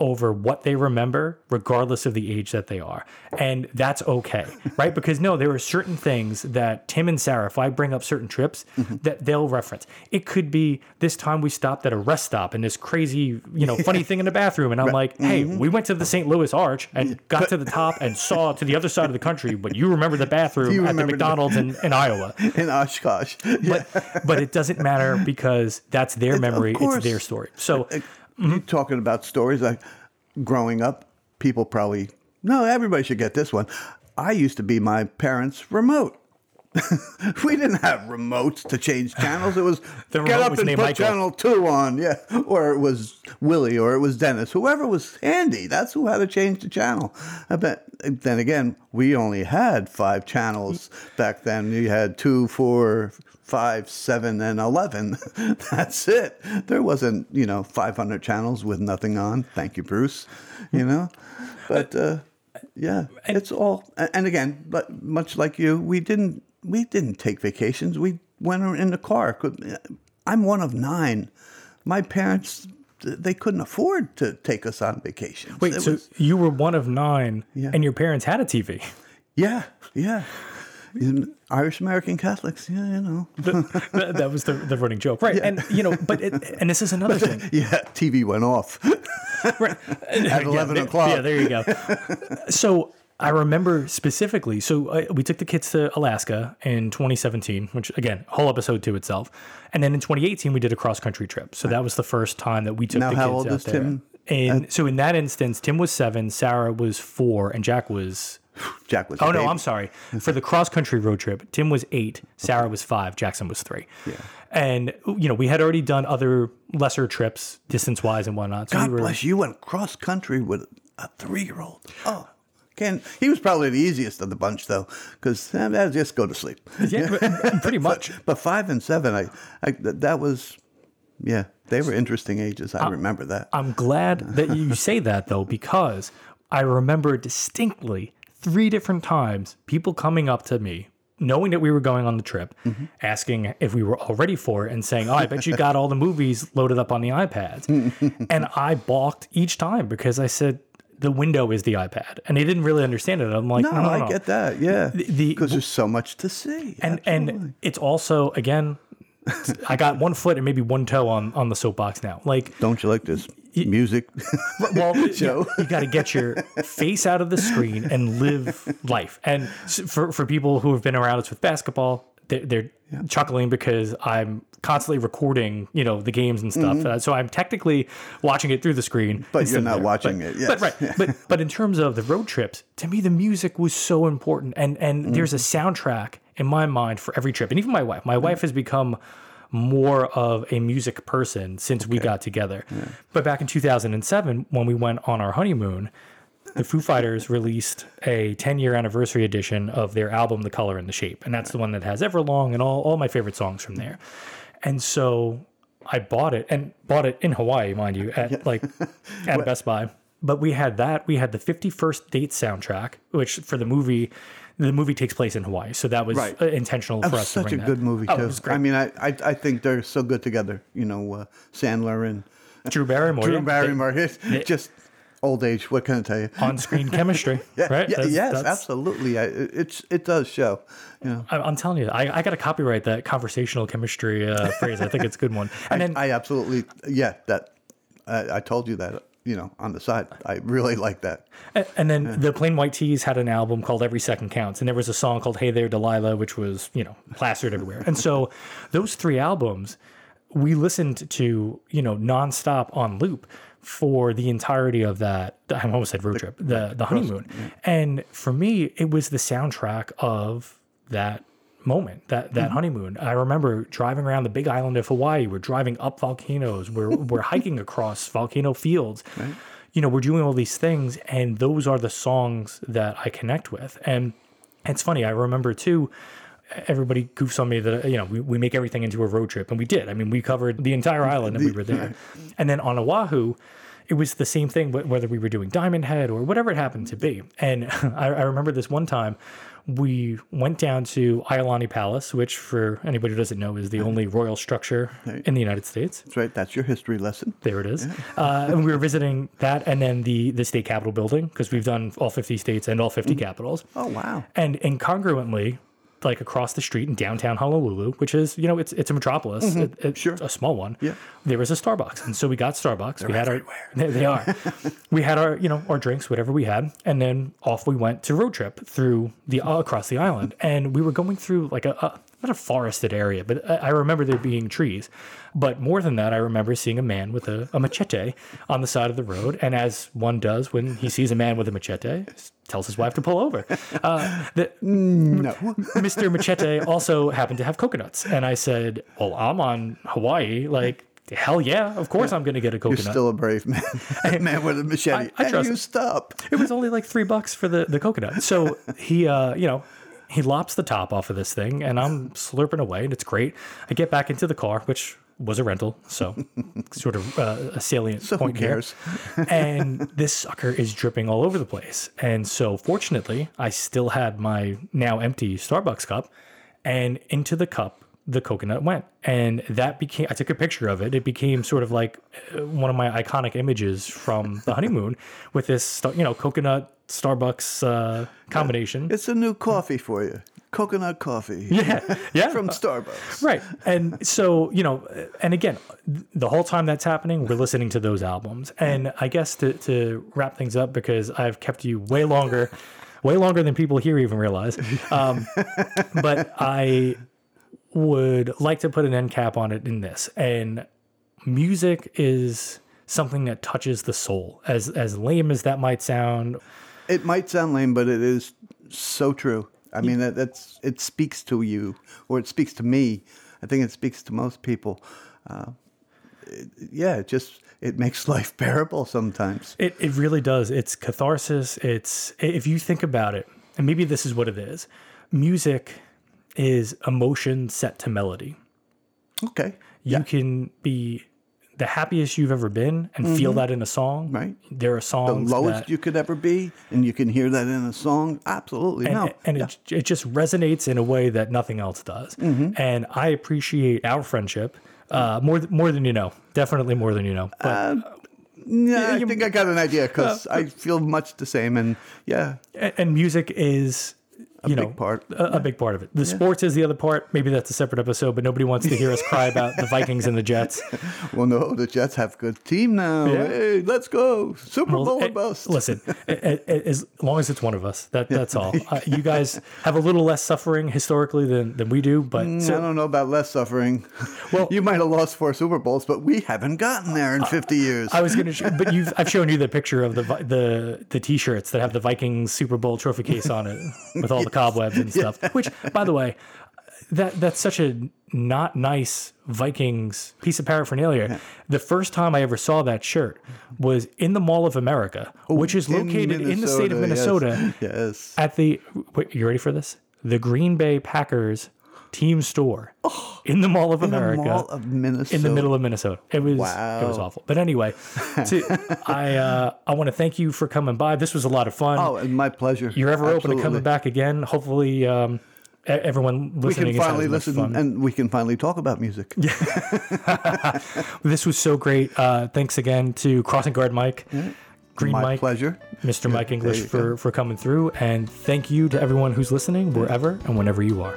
over what they remember, regardless of the age that they are. And that's okay, right? Because no, there are certain things that Tim and Sarah, if I bring up certain trips, mm-hmm. that they'll reference. It could be this time we stopped at a rest stop and this crazy, you know, funny thing in the bathroom. And I'm like, hey, mm-hmm. we went to the St. Louis Arch and got to the top and saw to the other side of the country, but you remember the bathroom You at the remember the- McDonald's in, in Iowa. in Oshkosh. Yeah. But but it doesn't matter because that's their memory, it's their story. So Mm-hmm. You talking about stories like growing up, people probably no, everybody should get this one. I used to be my parents' remote. we didn't have remotes to change channels. It was The get up was and put Michael. channel two on, yeah, or it was Willie, or it was Dennis. Whoever was handy, that's who had to change the channel. I bet. Then again, we only had five channels mm. back then. You had two, four, five, seven, and eleven. That's it. There wasn't, you know, five hundred channels with nothing on. Thank you, Bruce. You know, but uh, yeah, it's all. And again, but much like you, we didn't we didn't take vacations. We went in the car. I'm one of nine. My parents. They couldn't afford to take us on vacation. wait, It so was- you were one of nine Yeah. and your parents had a TV. yeah, yeah. Irish American Catholics, yeah, you know. that, that was the, the running joke. Right. And you know, but it, and this is another thing. Yeah, TV went off. Right. At 11 yeah, o'clock. Yeah, there you go. so I remember specifically. So uh, we took the kids to Alaska in 2017, which again, whole episode to itself. And then in 2018, we did a cross country trip. So that was the first time that we took Now, the how kids old out is there. Tim? And so in that instance, Tim was seven, Sarah was four, and Jack was. Jack was. Oh no, baby. I'm sorry. For the cross country road trip, Tim was eight, Sarah was five, Jackson was three. Yeah. And you know, we had already done other lesser trips, distance wise and whatnot. So God we were, bless you. Went cross country with a three year old. Oh, can he was probably the easiest of the bunch though, because eh, just go to sleep. Yeah, pretty much. But five and seven, I, I that was, yeah, they were interesting ages. I remember that. I'm glad that you say that though, because I remember distinctly three different times people coming up to me, knowing that we were going on the trip, Mm-hmm. asking if we were all ready for it, and saying, "Oh, I bet you got all the movies loaded up on the iPads." and I balked each time because I said. The window is the iPad, and they didn't really understand it. I'm like, no, no, no, I no. get that. Yeah, the- because there's so much to see. and Absolutely. and it's also again, I got one foot and maybe one toe on on the soapbox now. Like don't you like this music? well, Joe. you, got to get your face out of the screen and live life. And for for people who have been around us with basketball, they're, they're chuckling because I'm constantly recording, you know, the games and stuff. Uh, so I'm technically watching it through the screen, Mm-hmm. But you're not there. watching But- it, yes. But right, but but in terms of the road trips, to me the music was so important, and and there's a Mm-hmm. soundtrack in my mind for every trip, and even my wife. My wife has become more of a music person since we got together. But back in 2007, when we went on our honeymoon, the Foo Fighters released a 10 year anniversary edition of their album, The Color and the Shape. And that's the one that has Everlong and all, all my favorite songs from there. And so I bought it and bought it in Hawaii, mind you, at like at Best Buy. But we had that. We had the 51st Date soundtrack, which for the movie, the movie takes place in Hawaii. So that was Right. uh, intentional for That was us to such a that. good movie Oh, too. it was great. I mean, I, I I think they're so good together. You know, uh, Sandler and Drew Barrymore. Drew. Barrymore. It's just old age. What can I tell you? on screen chemistry, Yeah, right? yeah, That's- yes, that's- absolutely. I, it- it's it does show. You know, I- I'm telling you, I, I got to copyright that conversational chemistry uh, phrase. I think it's a good one. And then, I absolutely yeah. That I, I told you that. You know, on the side, I really like that. and, then the Plain White T's had an album called Every Second Counts, and there was a song called Hey There Delilah, which was you know plastered everywhere. And so those three albums, we listened to you know nonstop on loop for the entirety of that. I almost said road trip, the the honeymoon. And for me, it was the soundtrack of that moment that that mm-hmm. honeymoon. I remember driving around the big island of hawaii. We're driving up volcanoes. We're we're hiking across volcano fields. You know we're doing all these things and those are the songs that i connect with. And it's funny i remember too everybody goofs on me that you know we, we make everything into a road trip and we did. I mean we covered the entire island and we were there. And then on oahu it was the same thing whether we were doing Diamond Head or whatever it happened to be. And I, I remember this one time we went down to Iolani Palace, which for anybody who doesn't know is the only royal structure in the United States. That's right. That's your history lesson. There it is. Uh, and we were visiting that and then the the state capitol building because we've done all 50 states and all 50 capitals. Oh wow. And incongruently, like across the street in downtown Honolulu, which is, you know, it's it's a metropolis, it, it's Sure. a small one. Yeah. There was a Starbucks. And so we got Starbucks. we had our they, they are. we had our, you know, our drinks, whatever we had, and then off we went to road trip through the uh, across the island. And we were going through like a, a not a forested area, but I, I remember there being trees. But more than that, I remember seeing a man with a, a machete on the side of the road. And as one does when he sees a man with a machete, tells his wife to pull over. Uh, the, No. Mr. Machete also happened to have coconuts. And I said, Well, I'm on Hawaii. Like, hell yeah, of course I'm going to get a coconut. You're still a brave man. A man with a machete. I and trust you stop. it was only like three bucks for the, the coconut. So he, uh, you know, he lops the top off of this thing and I'm slurping away and it's great. I get back into the car, which was a rental. So sort of uh, a salient So who point here. cares? and this sucker is dripping all over the place. And so, fortunately, I still had my now empty Starbucks cup, and into the cup the coconut went, and that became. I took a picture of it. It became sort of like uh, one of my iconic images from the honeymoon with this, you know, coconut Starbucks uh, combination. It's a new coffee for you. Coconut coffee. Yeah, yeah. From Starbucks. Right. And so, you know, and again, the whole time that's happening, we're listening to those albums. And I guess to, to wrap things up, because I've kept you way longer, way longer than people here even realize. Um, but I would like to put an end cap on it in this. And music is something that touches the soul. As as lame as that might sound, It might sound lame, but it is so true. I mean, that, that's it speaks to you, or it speaks to me. I think it speaks to most people. Uh, it- yeah, it just it makes life bearable sometimes. It, it really does. It's catharsis. It's if you think about it, and maybe this is what it is. Music is emotion set to melody. Okay, You can be the happiest you've ever been and feel that in a song. Mm-hmm. Right. There are songs. the lowest that, you could ever be, and you can hear that in a song. Absolutely, and, no. and it, it just resonates in a way that nothing else does. Mm-hmm. And I appreciate our friendship uh, more th- more than you know. Definitely more than you know. But yeah, I think I got an idea because I feel much the same, and yeah, and music is you big know part. a, a big part of it. The sports is the other part. Maybe that's a separate episode, but nobody wants to hear us cry about the Vikings and the Jets. well, no, the Jets have a good team now. Yeah. Hey, let's go Super Bowl eh, or bust. Listen, eh, eh, as long as it's one of us, that that's all. Uh, you guys have a little less suffering historically than than we do, but I so, don't know about less suffering. Well- you might have lost four Super Bowls, but we haven't gotten there in 50 years. I was going to, sh- but you've I've shown you the picture of the the the t-shirts that have the Vikings Super Bowl trophy case on it with all the cobwebs and stuff. Which, by the way, that that's such a not nice Vikings piece of paraphernalia. The first time I ever saw that shirt was in the Mall of America, which is located in the state of Minnesota, Minnesota. Yes. yes. At the wait, you ready for this? The Green Bay Packers team store in the Mall of In the America Mall of Minnesota. in the middle of Minnesota. It was it was awful. But anyway, to, I uh, I want to thank you for coming by. This was a lot of fun. Oh, my pleasure. You're ever open to Absolutely. coming back again? Hopefully, um, everyone We listening can has finally listen fun. and we can finally talk about music. Yeah. this was so great. Uh, thanks again to Crossing Guard Mike, Green my Mike, pleasure. Mr. Mike English for for coming through, and thank you to everyone who's listening wherever and whenever you are.